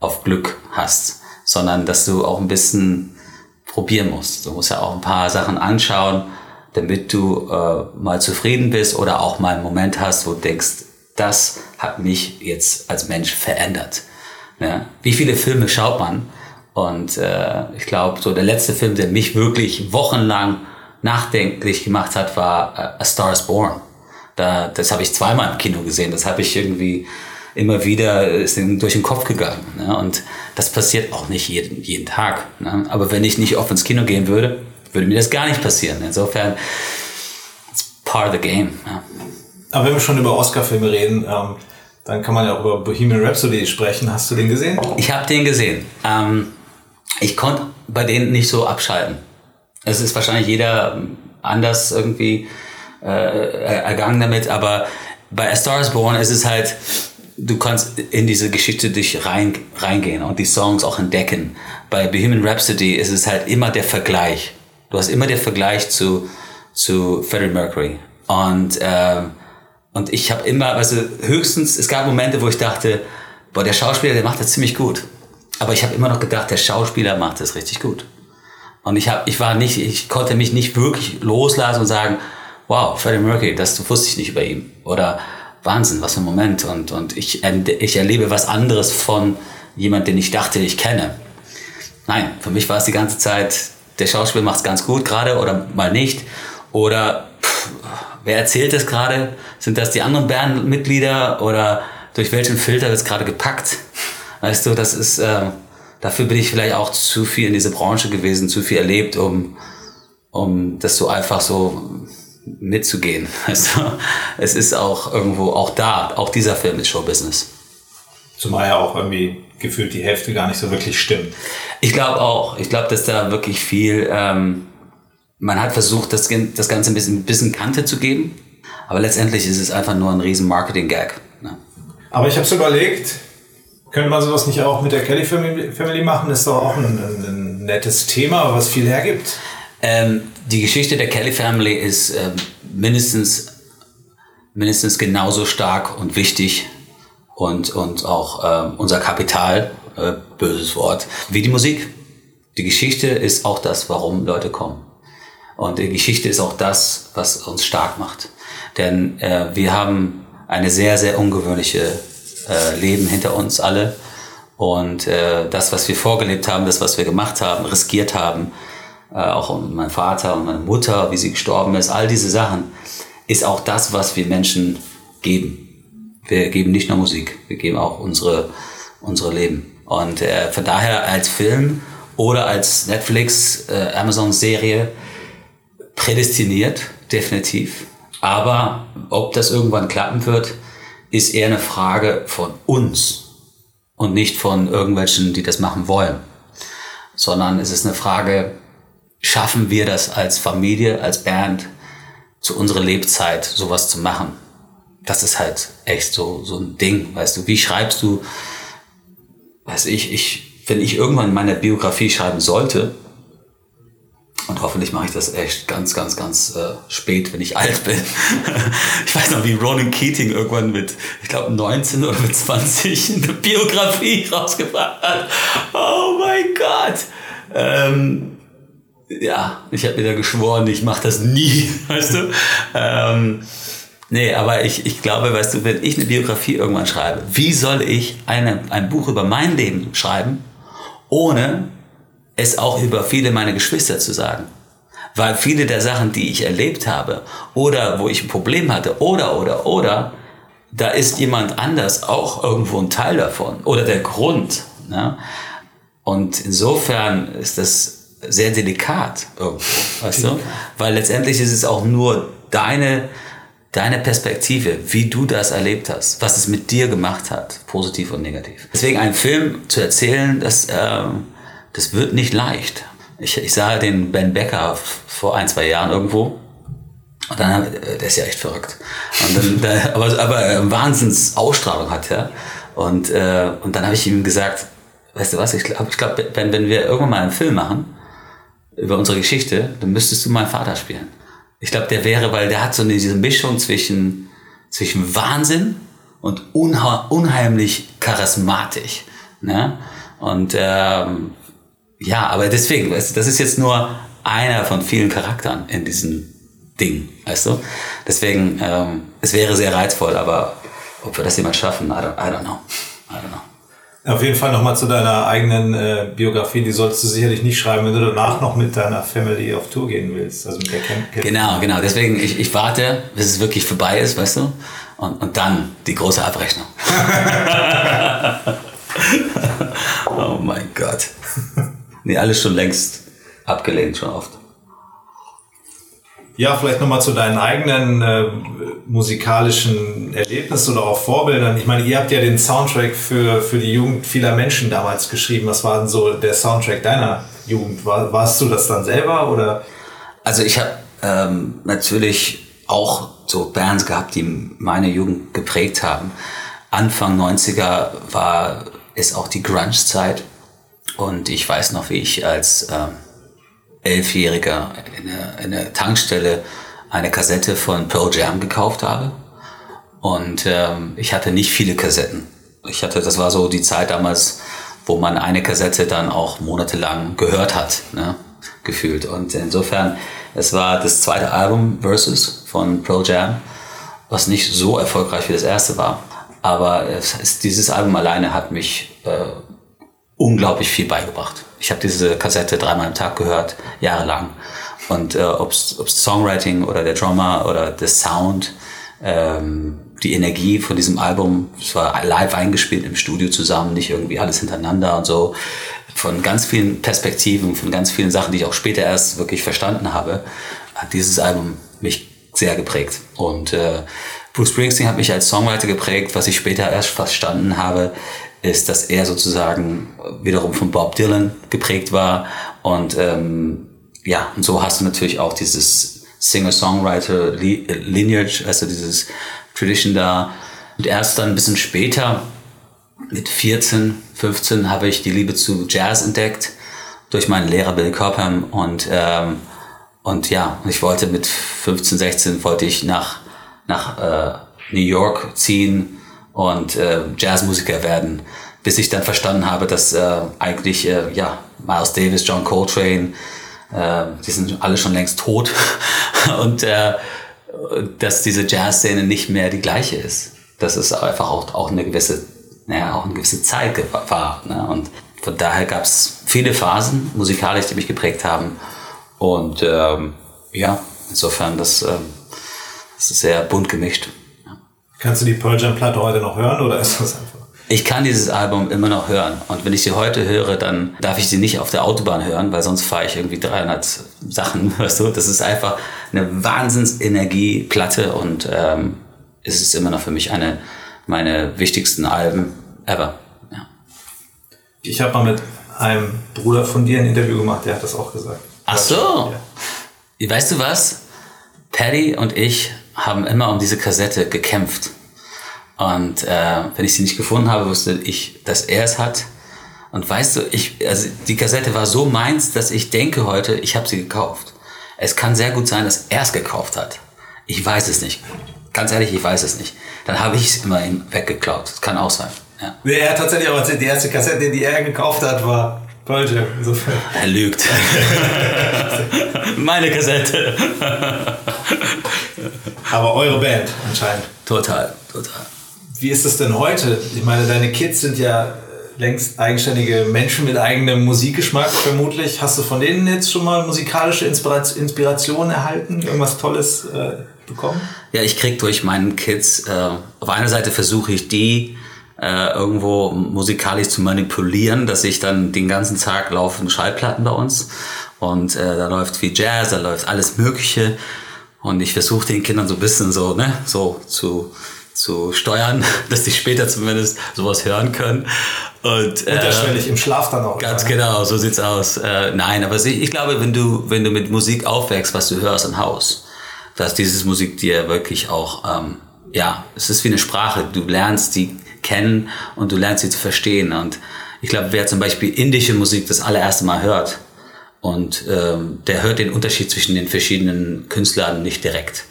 auf Glück hast sondern dass du auch ein bisschen probieren musst. Du musst ja auch ein paar Sachen anschauen, damit du äh, mal zufrieden bist oder auch mal einen Moment hast, wo du denkst, das hat mich jetzt als Mensch verändert. Ja? Wie viele Filme schaut man? Und äh, ich glaube, so der letzte Film, der mich wirklich wochenlang nachdenklich gemacht hat, war äh, A Star is Born. Da, das habe ich zweimal im Kino gesehen. Das habe ich irgendwie immer wieder ist ihm durch den Kopf gegangen. Ne? Und das passiert auch nicht jeden, jeden Tag. Ne? Aber wenn ich nicht oft ins Kino gehen würde, würde mir das gar nicht passieren. Insofern, it's part of the game. Ja. Aber wenn wir schon über Oscar-Filme reden, ähm, dann kann man ja auch über Bohemian Rhapsody sprechen. Hast du den gesehen? Ich habe den gesehen. Ähm, ich konnte bei denen nicht so abschalten. Es ist wahrscheinlich jeder anders irgendwie äh, ergangen damit, aber bei A Star is Born ist es halt, du kannst in diese Geschichte dich rein, reingehen und die Songs auch entdecken. Bei Bohemian Rhapsody ist es halt immer der Vergleich. Du hast immer den Vergleich zu, zu Freddie Mercury. Und, äh, und ich habe immer, also höchstens, es gab Momente, wo ich dachte, boah, der Schauspieler, der macht das ziemlich gut. Aber ich habe immer noch gedacht, der Schauspieler macht das richtig gut. Und ich, hab, ich war nicht, ich konnte mich nicht wirklich loslassen und sagen, wow, Freddie Mercury, das wusste ich nicht über ihn. Oder Wahnsinn, was für ein Moment. Und, und ich, ich erlebe was anderes von jemand, den ich dachte, ich kenne. Nein, für mich war es die ganze Zeit, der Schauspieler macht es ganz gut gerade oder mal nicht. Oder pff, wer erzählt das gerade? Sind das die anderen Bandmitglieder oder durch welchen Filter wird es gerade gepackt? Weißt du, das ist, äh, dafür bin ich vielleicht auch zu viel in dieser Branche gewesen, zu viel erlebt, um, um das so einfach so mitzugehen. Weißt du? Es ist auch irgendwo, auch da, auch dieser Film ist Showbusiness. Zumal ja auch irgendwie gefühlt die Hälfte gar nicht so wirklich stimmt. Ich glaube auch. Ich glaube, dass da wirklich viel, ähm, man hat versucht, das, das Ganze ein bisschen, ein bisschen Kante zu geben, aber letztendlich ist es einfach nur ein riesen Marketing-Gag. Ne? Aber ich habe so überlegt, könnte man sowas nicht auch mit der Kelly Family machen? Das ist doch auch ein, ein, ein nettes Thema, was viel hergibt. Ähm, die Geschichte der Kelly Family ist ähm, mindestens, mindestens genauso stark und wichtig und, und auch ähm, unser Kapital, äh, böses Wort, wie die Musik. Die Geschichte ist auch das, warum Leute kommen. Und die Geschichte ist auch das, was uns stark macht. Denn äh, wir haben eine sehr, sehr ungewöhnliche äh, Leben hinter uns alle. Und äh, das, was wir vorgelebt haben, das, was wir gemacht haben, riskiert haben, äh, auch mein Vater und meine Mutter, wie sie gestorben ist, all diese Sachen, ist auch das, was wir Menschen geben wir geben nicht nur Musik, wir geben auch unsere, unsere Leben. Und äh, von daher als Film oder als Netflix, äh, Amazon-Serie prädestiniert, definitiv. Aber ob das irgendwann klappen wird, ist eher eine Frage von uns und nicht von irgendwelchen, die das machen wollen. Sondern es ist eine Frage, schaffen wir das als Familie, als Band, zu unserer Lebzeit sowas zu machen? das ist halt echt so, so ein Ding, weißt du, wie schreibst du, weiß ich, ich, wenn ich irgendwann meine Biografie schreiben sollte, und hoffentlich mache ich das echt ganz, ganz, ganz äh, spät, wenn ich alt bin. ich weiß noch, wie Ronan Keating irgendwann mit, ich glaube, 19 oder mit 20 eine Biografie rausgebracht hat. Oh mein Gott! Ähm, ja, ich habe mir da geschworen, ich mache das nie, weißt du? Ähm, Nee, aber ich, ich glaube, weißt du, wenn ich eine Biografie irgendwann schreibe, wie soll ich eine, ein Buch über mein Leben schreiben, ohne es auch über viele meiner Geschwister zu sagen? Weil viele der Sachen, die ich erlebt habe, oder wo ich ein Problem hatte, oder, oder, oder, da ist jemand anders auch irgendwo ein Teil davon, oder der Grund. Ne? Und insofern ist das sehr delikat irgendwo, weißt du? Weil letztendlich ist es auch nur deine deine Perspektive, wie du das erlebt hast, was es mit dir gemacht hat, positiv und negativ. Deswegen einen Film zu erzählen, das, ähm, das wird nicht leicht. Ich, ich sah den Ben Becker vor ein, zwei Jahren irgendwo. Und dann, äh, der ist ja echt verrückt. Dann, der, aber, aber äh, Wahnsinns Ausstrahlung hat er. Und, äh, und dann habe ich ihm gesagt, weißt du was, ich glaube, ich glaub, wenn, wenn wir irgendwann mal einen Film machen über unsere Geschichte, dann müsstest du meinen Vater spielen. Ich glaube, der wäre, weil der hat so eine, diese Mischung zwischen, zwischen Wahnsinn und unheimlich charismatisch. Ne? Und ähm, ja, aber deswegen, weißt du, das ist jetzt nur einer von vielen Charakteren in diesem Ding, weißt du? Deswegen, ähm, es wäre sehr reizvoll, aber ob wir das jemals schaffen, I don't, I don't know. I don't know. Auf jeden Fall nochmal zu deiner eigenen äh, Biografie. Die solltest du sicherlich nicht schreiben, wenn du danach noch mit deiner Family auf Tour gehen willst. Also mit der Camp -Camp. Genau, genau. Deswegen, ich, ich warte, bis es wirklich vorbei ist, weißt du? Und, und dann die große Abrechnung. oh mein Gott. Nee, alles schon längst abgelehnt, schon oft. Ja, vielleicht nochmal zu deinen eigenen äh, musikalischen Erlebnissen oder auch Vorbildern. Ich meine, ihr habt ja den Soundtrack für, für die Jugend vieler Menschen damals geschrieben. Was war denn so der Soundtrack deiner Jugend? War, warst du das dann selber oder? Also ich habe ähm, natürlich auch so Bands gehabt, die meine Jugend geprägt haben. Anfang 90er war ist auch die Grunge-Zeit. Und ich weiß noch, wie ich als ähm, Elfjähriger in der, in der Tankstelle eine Kassette von Pearl Jam gekauft habe. Und ähm, ich hatte nicht viele Kassetten. Ich hatte, das war so die Zeit damals, wo man eine Kassette dann auch monatelang gehört hat, ne, gefühlt. Und insofern, es war das zweite Album Versus von Pearl Jam, was nicht so erfolgreich wie das erste war. Aber es ist, dieses Album alleine hat mich äh, unglaublich viel beigebracht. Ich habe diese Kassette dreimal am Tag gehört, jahrelang. Und äh, ob's ob's Songwriting oder der Drummer oder der Sound, ähm, die Energie von diesem Album, es war live eingespielt im Studio zusammen, nicht irgendwie alles hintereinander und so, von ganz vielen Perspektiven, von ganz vielen Sachen, die ich auch später erst wirklich verstanden habe, hat dieses Album mich sehr geprägt. Und äh, Bruce Springsteen hat mich als Songwriter geprägt, was ich später erst verstanden habe, ist, dass er sozusagen wiederum von Bob Dylan geprägt war. Und ähm, ja, und so hast du natürlich auch dieses Singer-Songwriter-Lineage, also dieses Tradition da. Und erst dann ein bisschen später, mit 14, 15, habe ich die Liebe zu Jazz entdeckt durch meinen Lehrer Bill Cobham und ähm, und ja, ich wollte mit 15, 16 wollte ich nach nach äh, New York ziehen und äh, Jazzmusiker werden, bis ich dann verstanden habe, dass äh, eigentlich äh, ja Miles Davis, John Coltrane, äh, die sind alle schon längst tot und äh, dass diese Jazzszene nicht mehr die gleiche ist. Das ist einfach auch, auch eine gewisse, naja, auch eine gewisse Zeit war. Ne? Und von daher gab es viele Phasen musikalisch, die mich geprägt haben. Und ähm, ja, insofern, das, ähm, das ist sehr bunt gemischt. Kannst du die Pearl Jam Platte heute noch hören oder ist das einfach? Ich kann dieses Album immer noch hören. Und wenn ich sie heute höre, dann darf ich sie nicht auf der Autobahn hören, weil sonst fahre ich irgendwie 300 Sachen. Weißt du? Das ist einfach eine Wahnsinnsenergie-Platte und ähm, es ist immer noch für mich eine meiner wichtigsten Alben ever. Ja. Ich habe mal mit einem Bruder von dir ein Interview gemacht, der hat das auch gesagt. Ach so. Ja. Weißt du was? Paddy und ich haben immer um diese Kassette gekämpft. Und äh, wenn ich sie nicht gefunden habe, wusste ich, dass er es hat. Und weißt du, ich, also die Kassette war so meins, dass ich denke heute, ich habe sie gekauft. Es kann sehr gut sein, dass er es gekauft hat. Ich weiß es nicht. Ganz ehrlich, ich weiß es nicht. Dann habe ich es immer ihm weggeklaut. Das kann auch sein. Ja. Nee, er hat tatsächlich auch erzählt, die erste Kassette, die er gekauft hat, war Pearl. Insofern. Er lügt. Meine Kassette. Aber eure Band anscheinend. Total, total. Wie ist es denn heute? Ich meine, deine Kids sind ja längst eigenständige Menschen mit eigenem Musikgeschmack vermutlich. Hast du von denen jetzt schon mal musikalische Inspiration erhalten? Irgendwas Tolles äh, bekommen? Ja, ich krieg durch meinen Kids, äh, auf einer Seite versuche ich die äh, irgendwo musikalisch zu manipulieren, dass ich dann den ganzen Tag laufen Schallplatten bei uns und äh, da läuft viel Jazz, da läuft alles Mögliche und ich versuche den Kindern so ein bisschen so, ne, so zu zu steuern, dass die später zumindest sowas hören können. Und, äh, Unterschwellig im Schlaf dann auch. Ganz genau, so sieht's aus. Äh, nein, aber ich glaube, wenn du, wenn du mit Musik aufwächst, was du hörst im Haus, dass dieses Musik dir wirklich auch, ähm, ja, es ist wie eine Sprache. Du lernst die kennen und du lernst sie zu verstehen. Und ich glaube, wer zum Beispiel indische Musik das allererste Mal hört und ähm, der hört den Unterschied zwischen den verschiedenen Künstlern nicht direkt,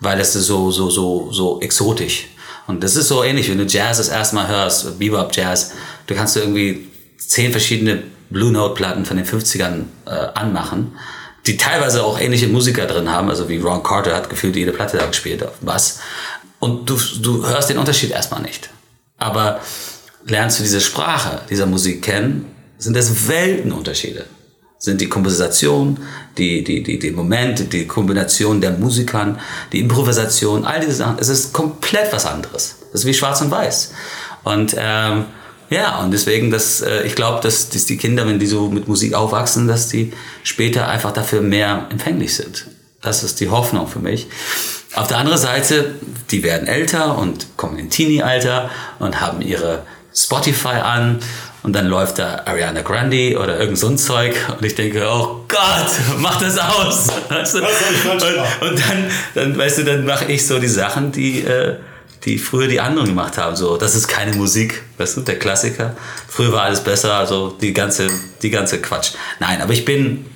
weil es ist so so so so exotisch. Und das ist so ähnlich, wenn du Jazz das erste Mal hörst, Bebop Jazz, du kannst irgendwie zehn verschiedene Blue Note Platten von den 50ern äh, anmachen, die teilweise auch ähnliche Musiker drin haben, also wie Ron Carter hat gefühlt jede Platte da gespielt auf Bass. Und du, du hörst den Unterschied erstmal nicht. Aber lernst du diese Sprache dieser Musik kennen, sind das Weltenunterschiede. Sind die Komposition, die, die, die, die Momente, die Kombination der Musikern, die Improvisation, all diese Sachen. Es ist komplett was anderes. Das ist wie schwarz und weiß. Und ähm, ja, und deswegen, dass, äh, ich glaube, dass, dass die Kinder, wenn die so mit Musik aufwachsen, dass die später einfach dafür mehr empfänglich sind. Das ist die Hoffnung für mich. Auf der anderen Seite, die werden älter und kommen in Teenie-Alter und haben ihre Spotify an und dann läuft da Ariana Grande oder irgend so ein Zeug und ich denke, oh Gott, mach das aus. Weißt du? und, und, dann, dann, weißt du, dann mache ich so die Sachen, die, äh, die früher die anderen gemacht haben. So, das ist keine Musik, weißt du, der Klassiker. Früher war alles besser, also die ganze, die ganze Quatsch. Nein, aber ich bin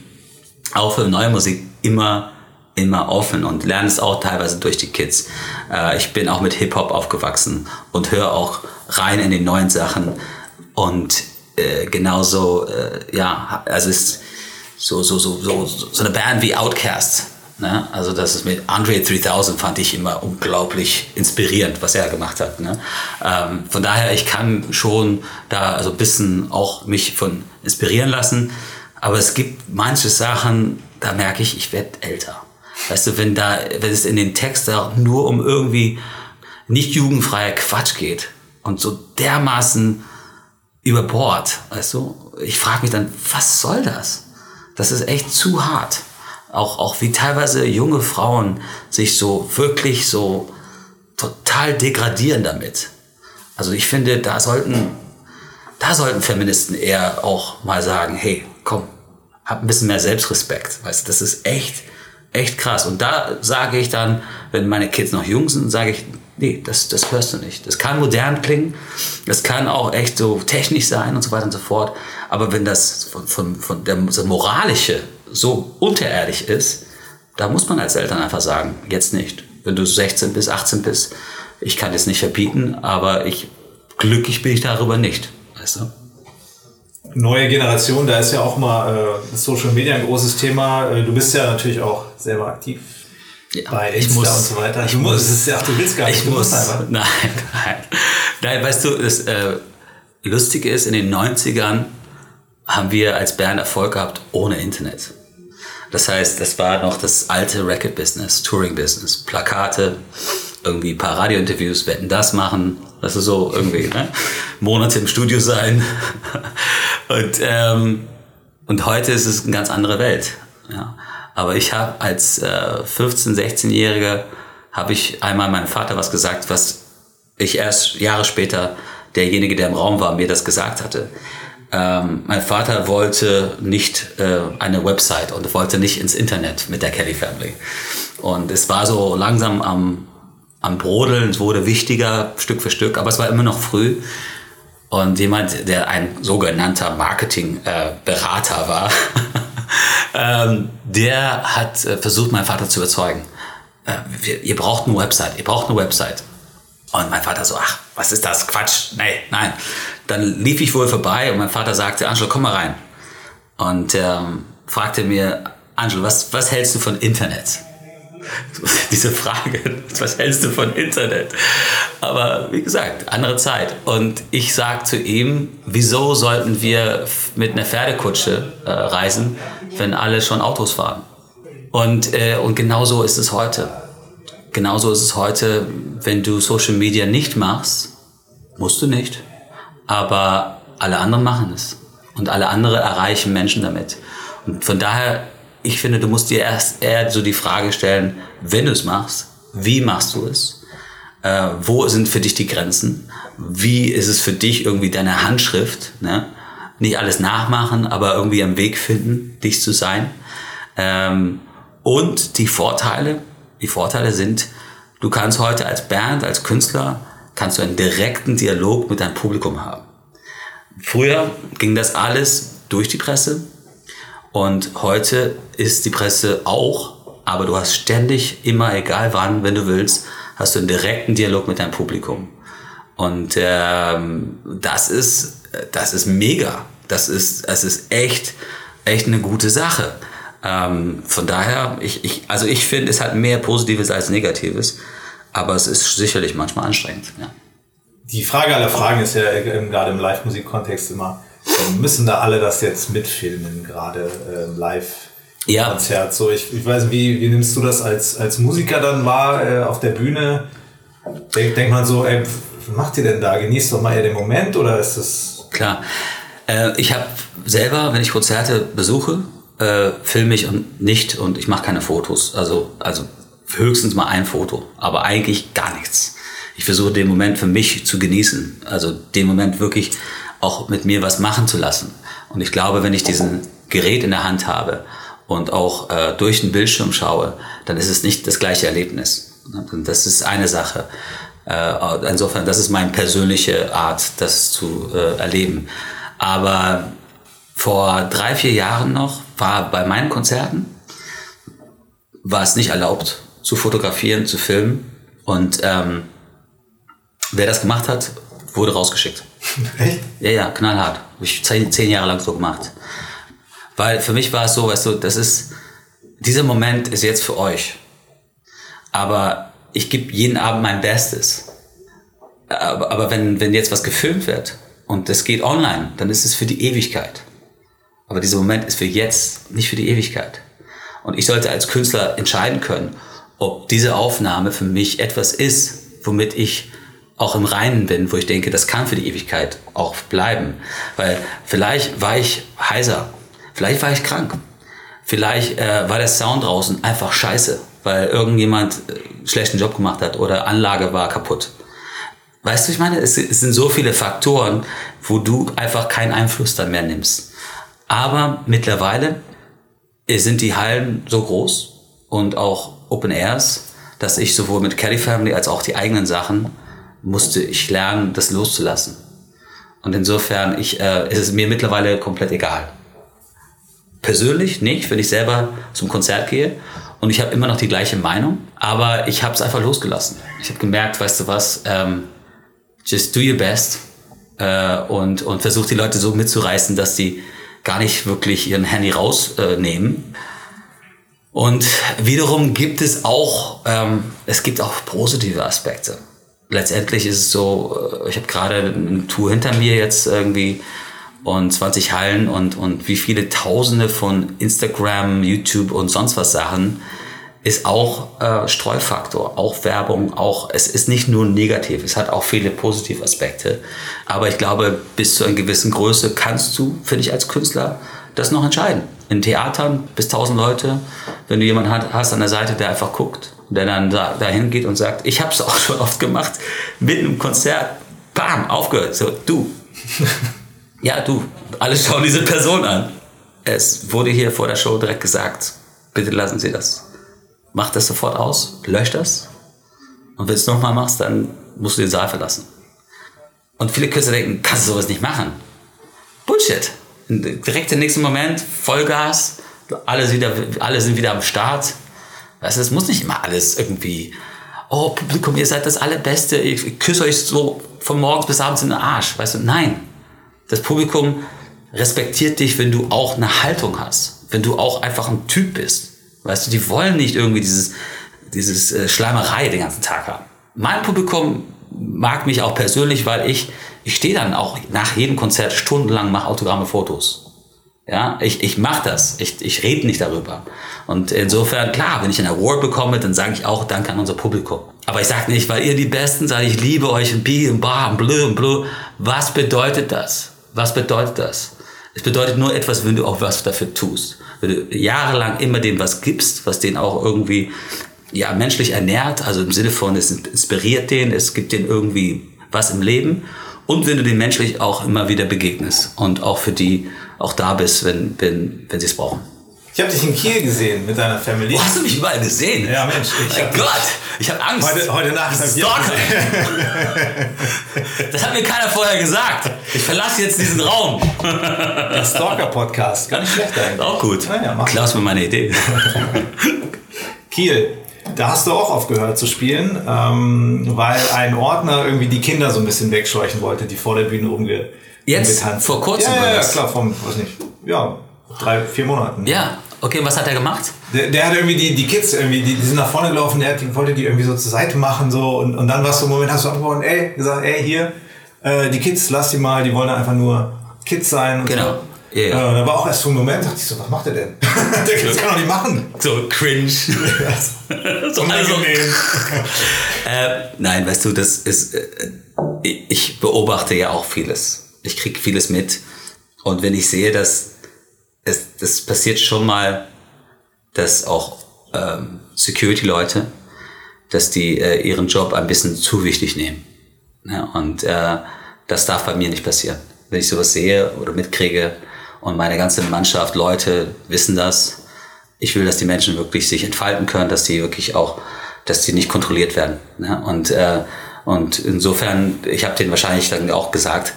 auch für neue Musik immer immer offen und lerne es auch teilweise durch die Kids. Äh, ich bin auch mit Hip-Hop aufgewachsen und höre auch rein in die neuen Sachen. Und äh, genauso, äh, ja, also ist so, so, so, so, so eine Band wie Outcast Ne? Also das ist mit Andre 3000 fand ich immer unglaublich inspirierend, was er gemacht hat. Ne? Ähm, von daher, ich kann schon da also ein bisschen auch mich von inspirieren lassen. Aber es gibt manche Sachen, da merke ich, ich werde älter. Weißt du, wenn da, wenn es in den Text da nur um irgendwie nicht jugendfreier Quatsch geht und so dermaßen über Bord, weißt du, ich frage mich dann, was soll das? Das ist echt zu hart auch, auch wie teilweise junge Frauen sich so wirklich so total degradieren damit. Also ich finde, da sollten, da sollten Feministen eher auch mal sagen, hey, komm, hab ein bisschen mehr Selbstrespekt. Weißt du, das ist echt, echt krass. Und da sage ich dann, wenn meine Kids noch jung sind, sage ich, nee, das, das hörst du nicht. Das kann modern klingen, das kann auch echt so technisch sein und so weiter und so fort. Aber wenn das von, von, von der, das Moralische so unterirdisch ist, da muss man als Eltern einfach sagen, jetzt nicht. Wenn du 16 bis 18 bist, ich kann es nicht verbieten, aber ich glücklich bin ich darüber nicht. Weißt du? Neue Generation, da ist ja auch mal äh, Social Media ein großes Thema. Äh, du bist ja natürlich auch selber aktiv ja, bei Insta muss, und so weiter. Ich muss, es ist ja, du willst gar nicht. Ich muss, einfach. Nein, nein. Nein, weißt du, das äh, Lustige ist, in den 90ern haben wir als Band Erfolg gehabt ohne Internet. Das heißt, das war noch das alte Record-Business, Touring-Business, Plakate, irgendwie ein paar Radiointerviews, wetten das machen, das ist so irgendwie, ne? Monate im Studio sein. und, ähm, und heute ist es eine ganz andere Welt. Ja. Aber ich habe als äh, 15-, 16-Jähriger habe ich einmal meinem Vater was gesagt, was ich erst Jahre später derjenige, der im Raum war, mir das gesagt hatte ähm, mein Vater wollte nicht äh, eine Website und wollte nicht ins Internet mit der Kelly Family. Und es war so langsam am, am Brodeln, es wurde wichtiger Stück für Stück, aber es war immer noch früh. Und jemand, der ein sogenannter Marketingberater äh, war, ähm, der hat äh, versucht, meinen Vater zu überzeugen. Äh, wir, ihr braucht eine Website, ihr braucht eine Website. Und mein Vater so, ach, was ist das? Quatsch. Nee, nein. Dann lief ich wohl vorbei und mein Vater sagte, Angelo, komm mal rein. Und ähm, fragte mir, Angelo, was, was hältst du von Internet? Diese Frage, was hältst du von Internet? Aber wie gesagt, andere Zeit. Und ich sag zu ihm, wieso sollten wir mit einer Pferdekutsche äh, reisen, wenn alle schon Autos fahren? Und, äh, und genau so ist es heute. Genauso ist es heute, wenn du Social Media nicht machst, musst du nicht, aber alle anderen machen es und alle anderen erreichen Menschen damit. Und von daher, ich finde, du musst dir erst eher so die Frage stellen, wenn du es machst, wie machst du es? Äh, wo sind für dich die Grenzen? Wie ist es für dich irgendwie deine Handschrift? Ne? Nicht alles nachmachen, aber irgendwie am Weg finden, dich zu sein. Ähm, und die Vorteile, die Vorteile sind, du kannst heute als Band, als Künstler, kannst du einen direkten Dialog mit deinem Publikum haben. Früher ging das alles durch die Presse und heute ist die Presse auch, aber du hast ständig, immer egal wann, wenn du willst, hast du einen direkten Dialog mit deinem Publikum. Und ähm, das ist, das ist mega. Das ist, das ist echt, echt eine gute Sache. Ähm, von daher, ich, ich, also ich finde, es hat mehr Positives als Negatives, aber es ist sicherlich manchmal anstrengend. Ja. Die Frage aller Fragen ist ja gerade im Live-Musik-Kontext immer, müssen da alle das jetzt mitfilmen, gerade äh, live? Ja. Konzert. So, ich, ich weiß nicht, wie, wie nimmst du das als, als Musiker dann wahr äh, auf der Bühne? Denkt denk man so, ey, was macht ihr denn da? Genießt doch mal eher den Moment oder ist das. Klar. Äh, ich habe selber, wenn ich Konzerte besuche, äh, filme ich und nicht und ich mache keine Fotos. Also, also höchstens mal ein Foto, aber eigentlich gar nichts. Ich versuche den Moment für mich zu genießen, also den Moment wirklich auch mit mir was machen zu lassen. Und ich glaube, wenn ich diesen Gerät in der Hand habe und auch äh, durch den Bildschirm schaue, dann ist es nicht das gleiche Erlebnis. Und das ist eine Sache. Äh, insofern, das ist meine persönliche Art, das zu äh, erleben. Aber vor drei, vier Jahren noch war bei meinen Konzerten war es nicht erlaubt zu fotografieren, zu filmen. Und ähm, wer das gemacht hat, wurde rausgeschickt. Echt? Ja, ja, knallhart. Habe ich zehn, zehn Jahre lang so gemacht. Weil für mich war es so, weißt du, das ist, dieser Moment ist jetzt für euch. Aber ich gebe jeden Abend mein Bestes. Aber, aber wenn, wenn jetzt was gefilmt wird und das geht online, dann ist es für die Ewigkeit. Aber dieser Moment ist für jetzt, nicht für die Ewigkeit. Und ich sollte als Künstler entscheiden können, ob diese Aufnahme für mich etwas ist, womit ich auch im Reinen bin, wo ich denke, das kann für die Ewigkeit auch bleiben. Weil vielleicht war ich heiser, vielleicht war ich krank, vielleicht äh, war der Sound draußen einfach scheiße, weil irgendjemand äh, schlechten Job gemacht hat oder Anlage war kaputt. Weißt du, ich meine, es, es sind so viele Faktoren, wo du einfach keinen Einfluss dann mehr nimmst. Aber mittlerweile sind die Hallen so groß und auch Open Airs, dass ich sowohl mit Kelly Family als auch die eigenen Sachen musste ich lernen, das loszulassen. Und insofern ich, äh, ist es mir mittlerweile komplett egal. Persönlich nicht, wenn ich selber zum Konzert gehe und ich habe immer noch die gleiche Meinung, aber ich habe es einfach losgelassen. Ich habe gemerkt, weißt du was, ähm, just do your best äh, und, und versuch die Leute so mitzureißen, dass die gar nicht wirklich ihren Handy rausnehmen. Äh, und wiederum gibt es auch, ähm, es gibt auch positive Aspekte. Letztendlich ist es so, äh, ich habe gerade eine Tour hinter mir jetzt irgendwie und 20 Hallen und, und wie viele Tausende von Instagram, YouTube und sonst was Sachen ist auch äh, Streufaktor, auch Werbung, auch es ist nicht nur negativ, es hat auch viele positive Aspekte. Aber ich glaube, bis zu einer gewissen Größe kannst du, finde ich, als Künstler das noch entscheiden. In Theatern bis 1000 Leute, wenn du jemanden hast an der Seite, der einfach guckt, der dann da, dahin geht und sagt, ich habe es auch schon oft gemacht, mitten im Konzert, bam, aufgehört, so, du. ja, du, alle schauen diese Person an. Es wurde hier vor der Show direkt gesagt, bitte lassen Sie das mach das sofort aus, lösch das. Und wenn du es nochmal machst, dann musst du den Saal verlassen. Und viele Künstler denken, kannst du sowas nicht machen. Bullshit. Direkt im nächsten Moment, Vollgas, alle, wieder, alle sind wieder am Start. Weißt du, es muss nicht immer alles irgendwie, oh Publikum, ihr seid das Allerbeste, ich küsse euch so von morgens bis abends in den Arsch. Weißt du, nein. Das Publikum respektiert dich, wenn du auch eine Haltung hast. Wenn du auch einfach ein Typ bist. Weißt du, die wollen nicht irgendwie dieses, dieses äh, Schleimerei den ganzen Tag haben. Mein Publikum mag mich auch persönlich, weil ich, ich stehe dann auch nach jedem Konzert stundenlang, mache Autogramme, Fotos. Ja, ich, ich mache das. Ich, ich rede nicht darüber. Und insofern, klar, wenn ich einen Award bekomme, dann sage ich auch Danke an unser Publikum. Aber ich sage nicht, weil ihr die Besten seid, ich liebe euch und Bi und Ba und Blö und Blö. Was bedeutet das? Was bedeutet das? Es bedeutet nur etwas, wenn du auch was dafür tust wenn du jahrelang immer dem was gibst, was den auch irgendwie ja, menschlich ernährt, also im Sinne von, es inspiriert den, es gibt den irgendwie was im Leben und wenn du den menschlich auch immer wieder begegnest und auch für die auch da bist, wenn, wenn, wenn sie es brauchen. Ich habe dich in Kiel gesehen mit deiner Family. Wo hast du mich überall gesehen? Ja, Mensch. Ich mein Gott, ich habe Angst. Heute, heute Nacht. Stalker. das hat mir keiner vorher gesagt. Ich verlasse jetzt diesen Raum. Der Stalker-Podcast. Gar nicht schlecht eigentlich. Auch gut. Naja, Klaus mir meine Idee. Kiel. Da hast du auch aufgehört zu spielen, ähm, weil ein Ordner irgendwie die Kinder so ein bisschen wegscheuchen wollte, die vor der Bühne rumge Jetzt? Vor kurzem? Ja, ja, ja, klar, vom, weiß nicht, ja, drei, vier Monaten. Ja, Okay, was hat er gemacht? Der, der hat irgendwie die, die Kids irgendwie, die, die sind nach vorne gelaufen, der hat, die, wollte die irgendwie so zur Seite machen so und, und dann war es so ein Moment, hast du abgehauen, ey, gesagt, ey, hier, äh, die Kids, lass die mal, die wollen einfach nur Kids sein und genau. so. Yeah. Äh, da war auch erst so ein Moment, dachte ich so, was macht der denn? der das kann doch nicht machen. So cringe. so unangenehm. äh, nein, weißt du, das ist, äh, ich beobachte ja auch vieles. Ich krieg vieles mit. Und wenn ich sehe, dass es, das passiert schon mal, dass auch ähm, Security-Leute, dass die äh, ihren Job ein bisschen zu wichtig nehmen. Ja, und äh, das darf bei mir nicht passieren. Wenn ich sowas sehe oder mitkriege und meine ganze Mannschaft, Leute wissen das, ich will, dass die Menschen wirklich sich entfalten können, dass die wirklich auch, dass die nicht kontrolliert werden. Ja, und, äh, und insofern, ich habe denen wahrscheinlich dann auch gesagt,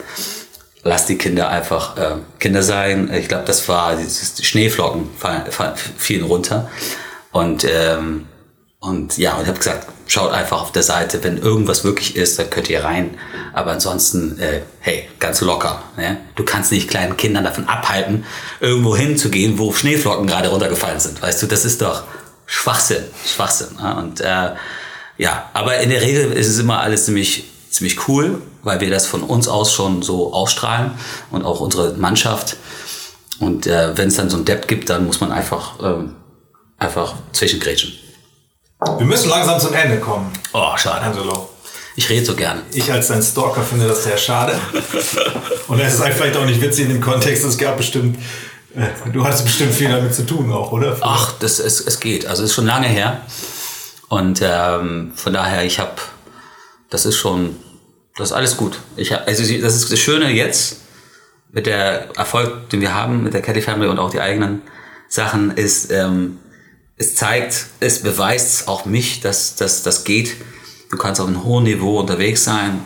lass die Kinder einfach äh, Kinder sein. Ich glaube, das war die Schneeflocken fallen, fallen, fielen runter und ähm, Und ja, und ich habe gesagt, schaut einfach auf der Seite, wenn irgendwas wirklich ist, dann könnt ihr rein. Aber ansonsten, äh, hey, ganz locker. Ne? Du kannst nicht kleinen Kindern davon abhalten, irgendwo hinzugehen, wo Schneeflocken gerade runtergefallen sind. Weißt du, das ist doch Schwachsinn, Schwachsinn. Ne? Und äh, ja, aber in der Regel ist es immer alles ziemlich, ziemlich cool, weil wir das von uns aus schon so ausstrahlen und auch unsere Mannschaft. Und äh, wenn es dann so ein Depp gibt, dann muss man einfach, ähm, einfach zwischengrätschen. Wir müssen langsam zum Ende kommen. Oh, schade. Angelo. Ich rede so gerne. Ich als dein Stalker finde das sehr schade. Und es ist vielleicht auch nicht witzig in dem Kontext. Es gab bestimmt, äh, du hattest bestimmt viel damit zu tun auch, oder? Ach, das, es, es geht. Also es ist schon lange her. Und ähm, von daher, ich habe, das ist schon, das ist alles gut. Ich, hab, also das ist das Schöne jetzt mit der Erfolg, den wir haben mit der Caddy Family und auch die eigenen Sachen, ist, ähm, es zeigt, es beweist auch mich, dass, das geht. Du kannst auf einem hohen Niveau unterwegs sein,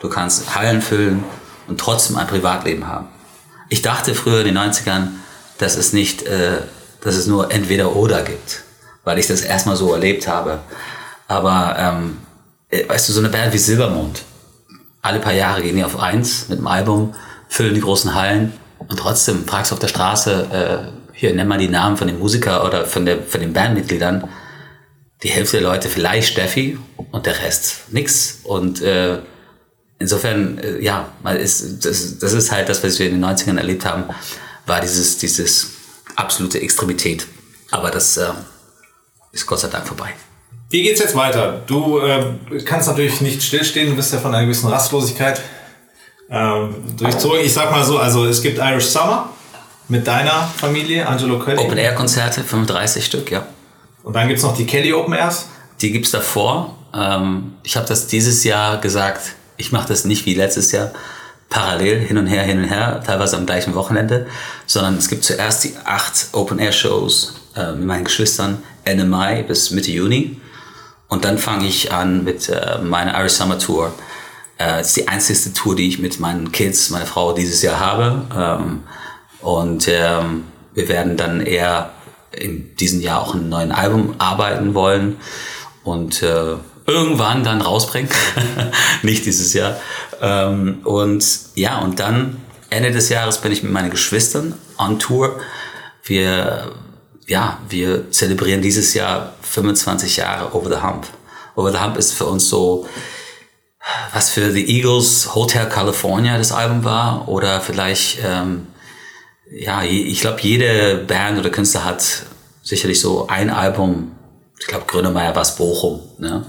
du kannst Hallen füllen und trotzdem ein Privatleben haben. Ich dachte früher in den 90ern, dass es nicht, äh, dass es nur entweder oder gibt, weil ich das erstmal so erlebt habe. Aber ähm, äh, weißt du, so eine Band wie Silbermond, alle paar Jahre gehen die auf eins mit dem Album, füllen die großen Hallen und trotzdem fragst du auf der Straße, äh, hier nenn mal die Namen von den Musikern oder von, der, von den Bandmitgliedern. Die Hälfte der Leute vielleicht Steffi und der Rest nix. Und äh, insofern, äh, ja, ist, das, das ist halt das, was wir in den 90ern erlebt haben, war dieses, dieses absolute Extremität. Aber das äh, ist Gott sei Dank vorbei. Wie geht's jetzt weiter? Du äh, kannst natürlich nicht stillstehen, du bist ja von einer gewissen Rastlosigkeit ähm, durchzogen. Ich sag mal so, also es gibt Irish Summer, mit deiner Familie, Angelo Kelly. Open Air Konzerte, 35 Stück, ja. Und dann gibt es noch die Kelly Open Airs. Die gibt es davor. Ähm, ich habe das dieses Jahr gesagt, ich mache das nicht wie letztes Jahr parallel hin und her, hin und her, teilweise am gleichen Wochenende, sondern es gibt zuerst die acht Open Air Shows äh, mit meinen Geschwistern Ende Mai bis Mitte Juni. Und dann fange ich an mit äh, meiner Irish Summer Tour. Äh, das ist die einzige Tour, die ich mit meinen Kids, meiner Frau dieses Jahr habe. Ähm, und ähm, wir werden dann eher in diesem Jahr auch ein neues Album arbeiten wollen und äh, irgendwann dann rausbringen. Nicht dieses Jahr. Ähm, und ja, und dann Ende des Jahres bin ich mit meinen Geschwistern on Tour. Wir, ja, wir zelebrieren dieses Jahr 25 Jahre Over the Hump. Over the Hump ist für uns so, was für The Eagles Hotel California das Album war oder vielleicht ähm, ja, ich glaube, jede Band oder Künstler hat sicherlich so ein Album, ich glaube, Grönemeyer war es Bochum, ne?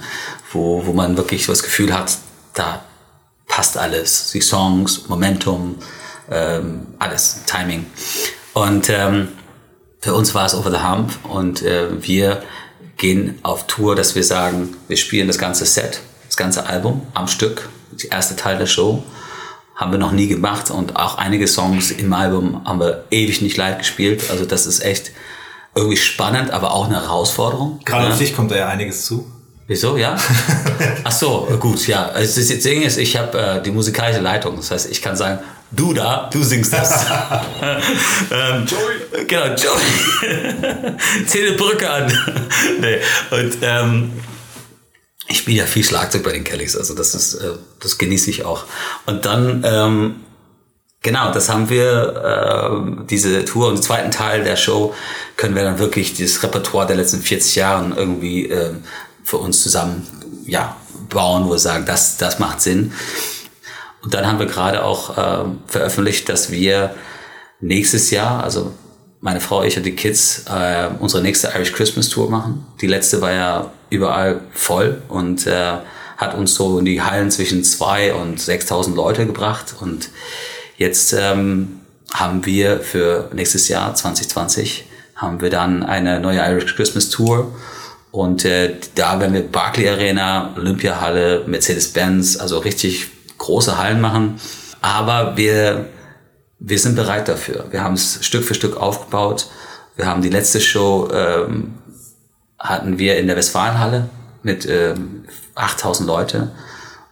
wo, wo man wirklich so das Gefühl hat, da passt alles. Die Songs, Momentum, ähm, alles, Timing. Und ähm, für uns war es Over the Hump und äh, wir gehen auf Tour, dass wir sagen, wir spielen das ganze Set, das ganze Album am Stück, der erste Teil der Show haben wir noch nie gemacht und auch einige Songs im Album haben wir ewig nicht live gespielt. Also das ist echt irgendwie spannend, aber auch eine Herausforderung. Gerade auf dich kommt da ja einiges zu. Wieso, ja? Ach so, gut, ja. Also das Ding ist, ich habe äh, die musikalische Leitung. Das heißt, ich kann sagen, du da, du singst das. ähm, Joey. Genau, Joey. Die Brücke an. nee. Und ähm, ich spiele ja viel Schlagzeug bei den Kellys, also das ist, äh, das genieße ich auch. Und dann, ähm, genau, das haben wir, äh, diese Tour und den zweiten Teil der Show können wir dann wirklich dieses Repertoire der letzten 40 Jahren irgendwie äh, für uns zusammen, ja, bauen, wo wir sagen, das, das macht Sinn. Und dann haben wir gerade auch äh, veröffentlicht, dass wir nächstes Jahr, also meine Frau, ich und die Kids äh, unsere nächste Irish Christmas Tour machen. Die letzte war ja überall voll und äh, hat uns so in die Hallen zwischen zwei und 6.000 Leute gebracht. Und jetzt ähm, haben wir für nächstes Jahr 2020 haben wir dann eine neue Irish Christmas Tour. Und äh, da werden wir Barclay Arena, Olympiahalle, Mercedes-Benz, also richtig große Hallen machen. Aber wir wir sind bereit dafür. Wir haben es Stück für Stück aufgebaut. Wir haben die letzte Show ähm, hatten wir in der Westfalenhalle mit ähm, 8000 Leute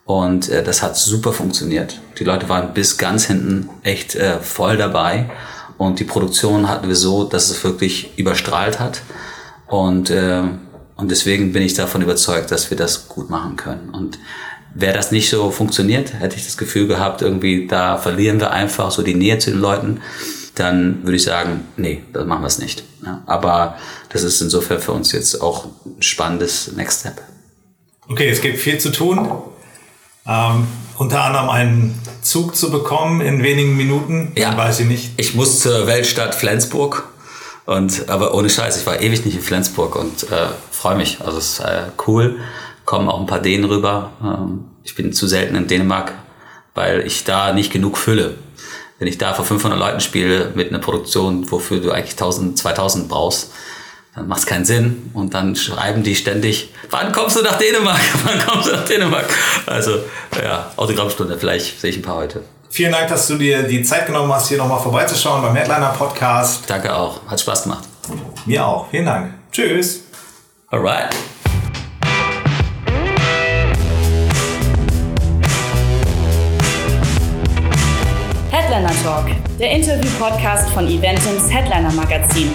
und äh, das hat super funktioniert. Die Leute waren bis ganz hinten echt äh, voll dabei und die Produktion hatten wir so, dass es wirklich überstrahlt hat und äh, und deswegen bin ich davon überzeugt, dass wir das gut machen können. Und wäre das nicht so funktioniert, hätte ich das Gefühl gehabt, irgendwie da verlieren wir einfach so die Nähe zu den Leuten, dann würde ich sagen, nee, das machen wir es nicht. Ja, aber das ist insofern für uns jetzt auch ein spannendes Next Step. Okay, es gibt viel zu tun. Ähm, unter anderem einen Zug zu bekommen in wenigen Minuten, ja, weiß ich nicht. Ich muss zur Weltstadt Flensburg. Und, aber ohne Scheiß, ich war ewig nicht in Flensburg und äh, freue mich. Also es ist äh, cool. Kommen auch ein paar Dänen rüber. Ähm, ich bin zu selten in Dänemark, weil ich da nicht genug fülle. Wenn ich da vor 500 Leuten spiele mit einer Produktion, wofür du eigentlich 1000, 2000 brauchst, dann macht es keinen Sinn. Und dann schreiben die ständig, wann kommst du nach Dänemark? Wann kommst du nach Dänemark? Also, ja, Autogrammstunde, vielleicht sehe ich ein paar heute. Vielen Dank, dass du dir die Zeit genommen hast, hier nochmal vorbeizuschauen beim Headliner Podcast. Danke auch. Hat Spaß gemacht. Mir auch. Vielen Dank. Tschüss. Alright. Headliner Talk, der Interview-Podcast von Eventums Headliner Magazin.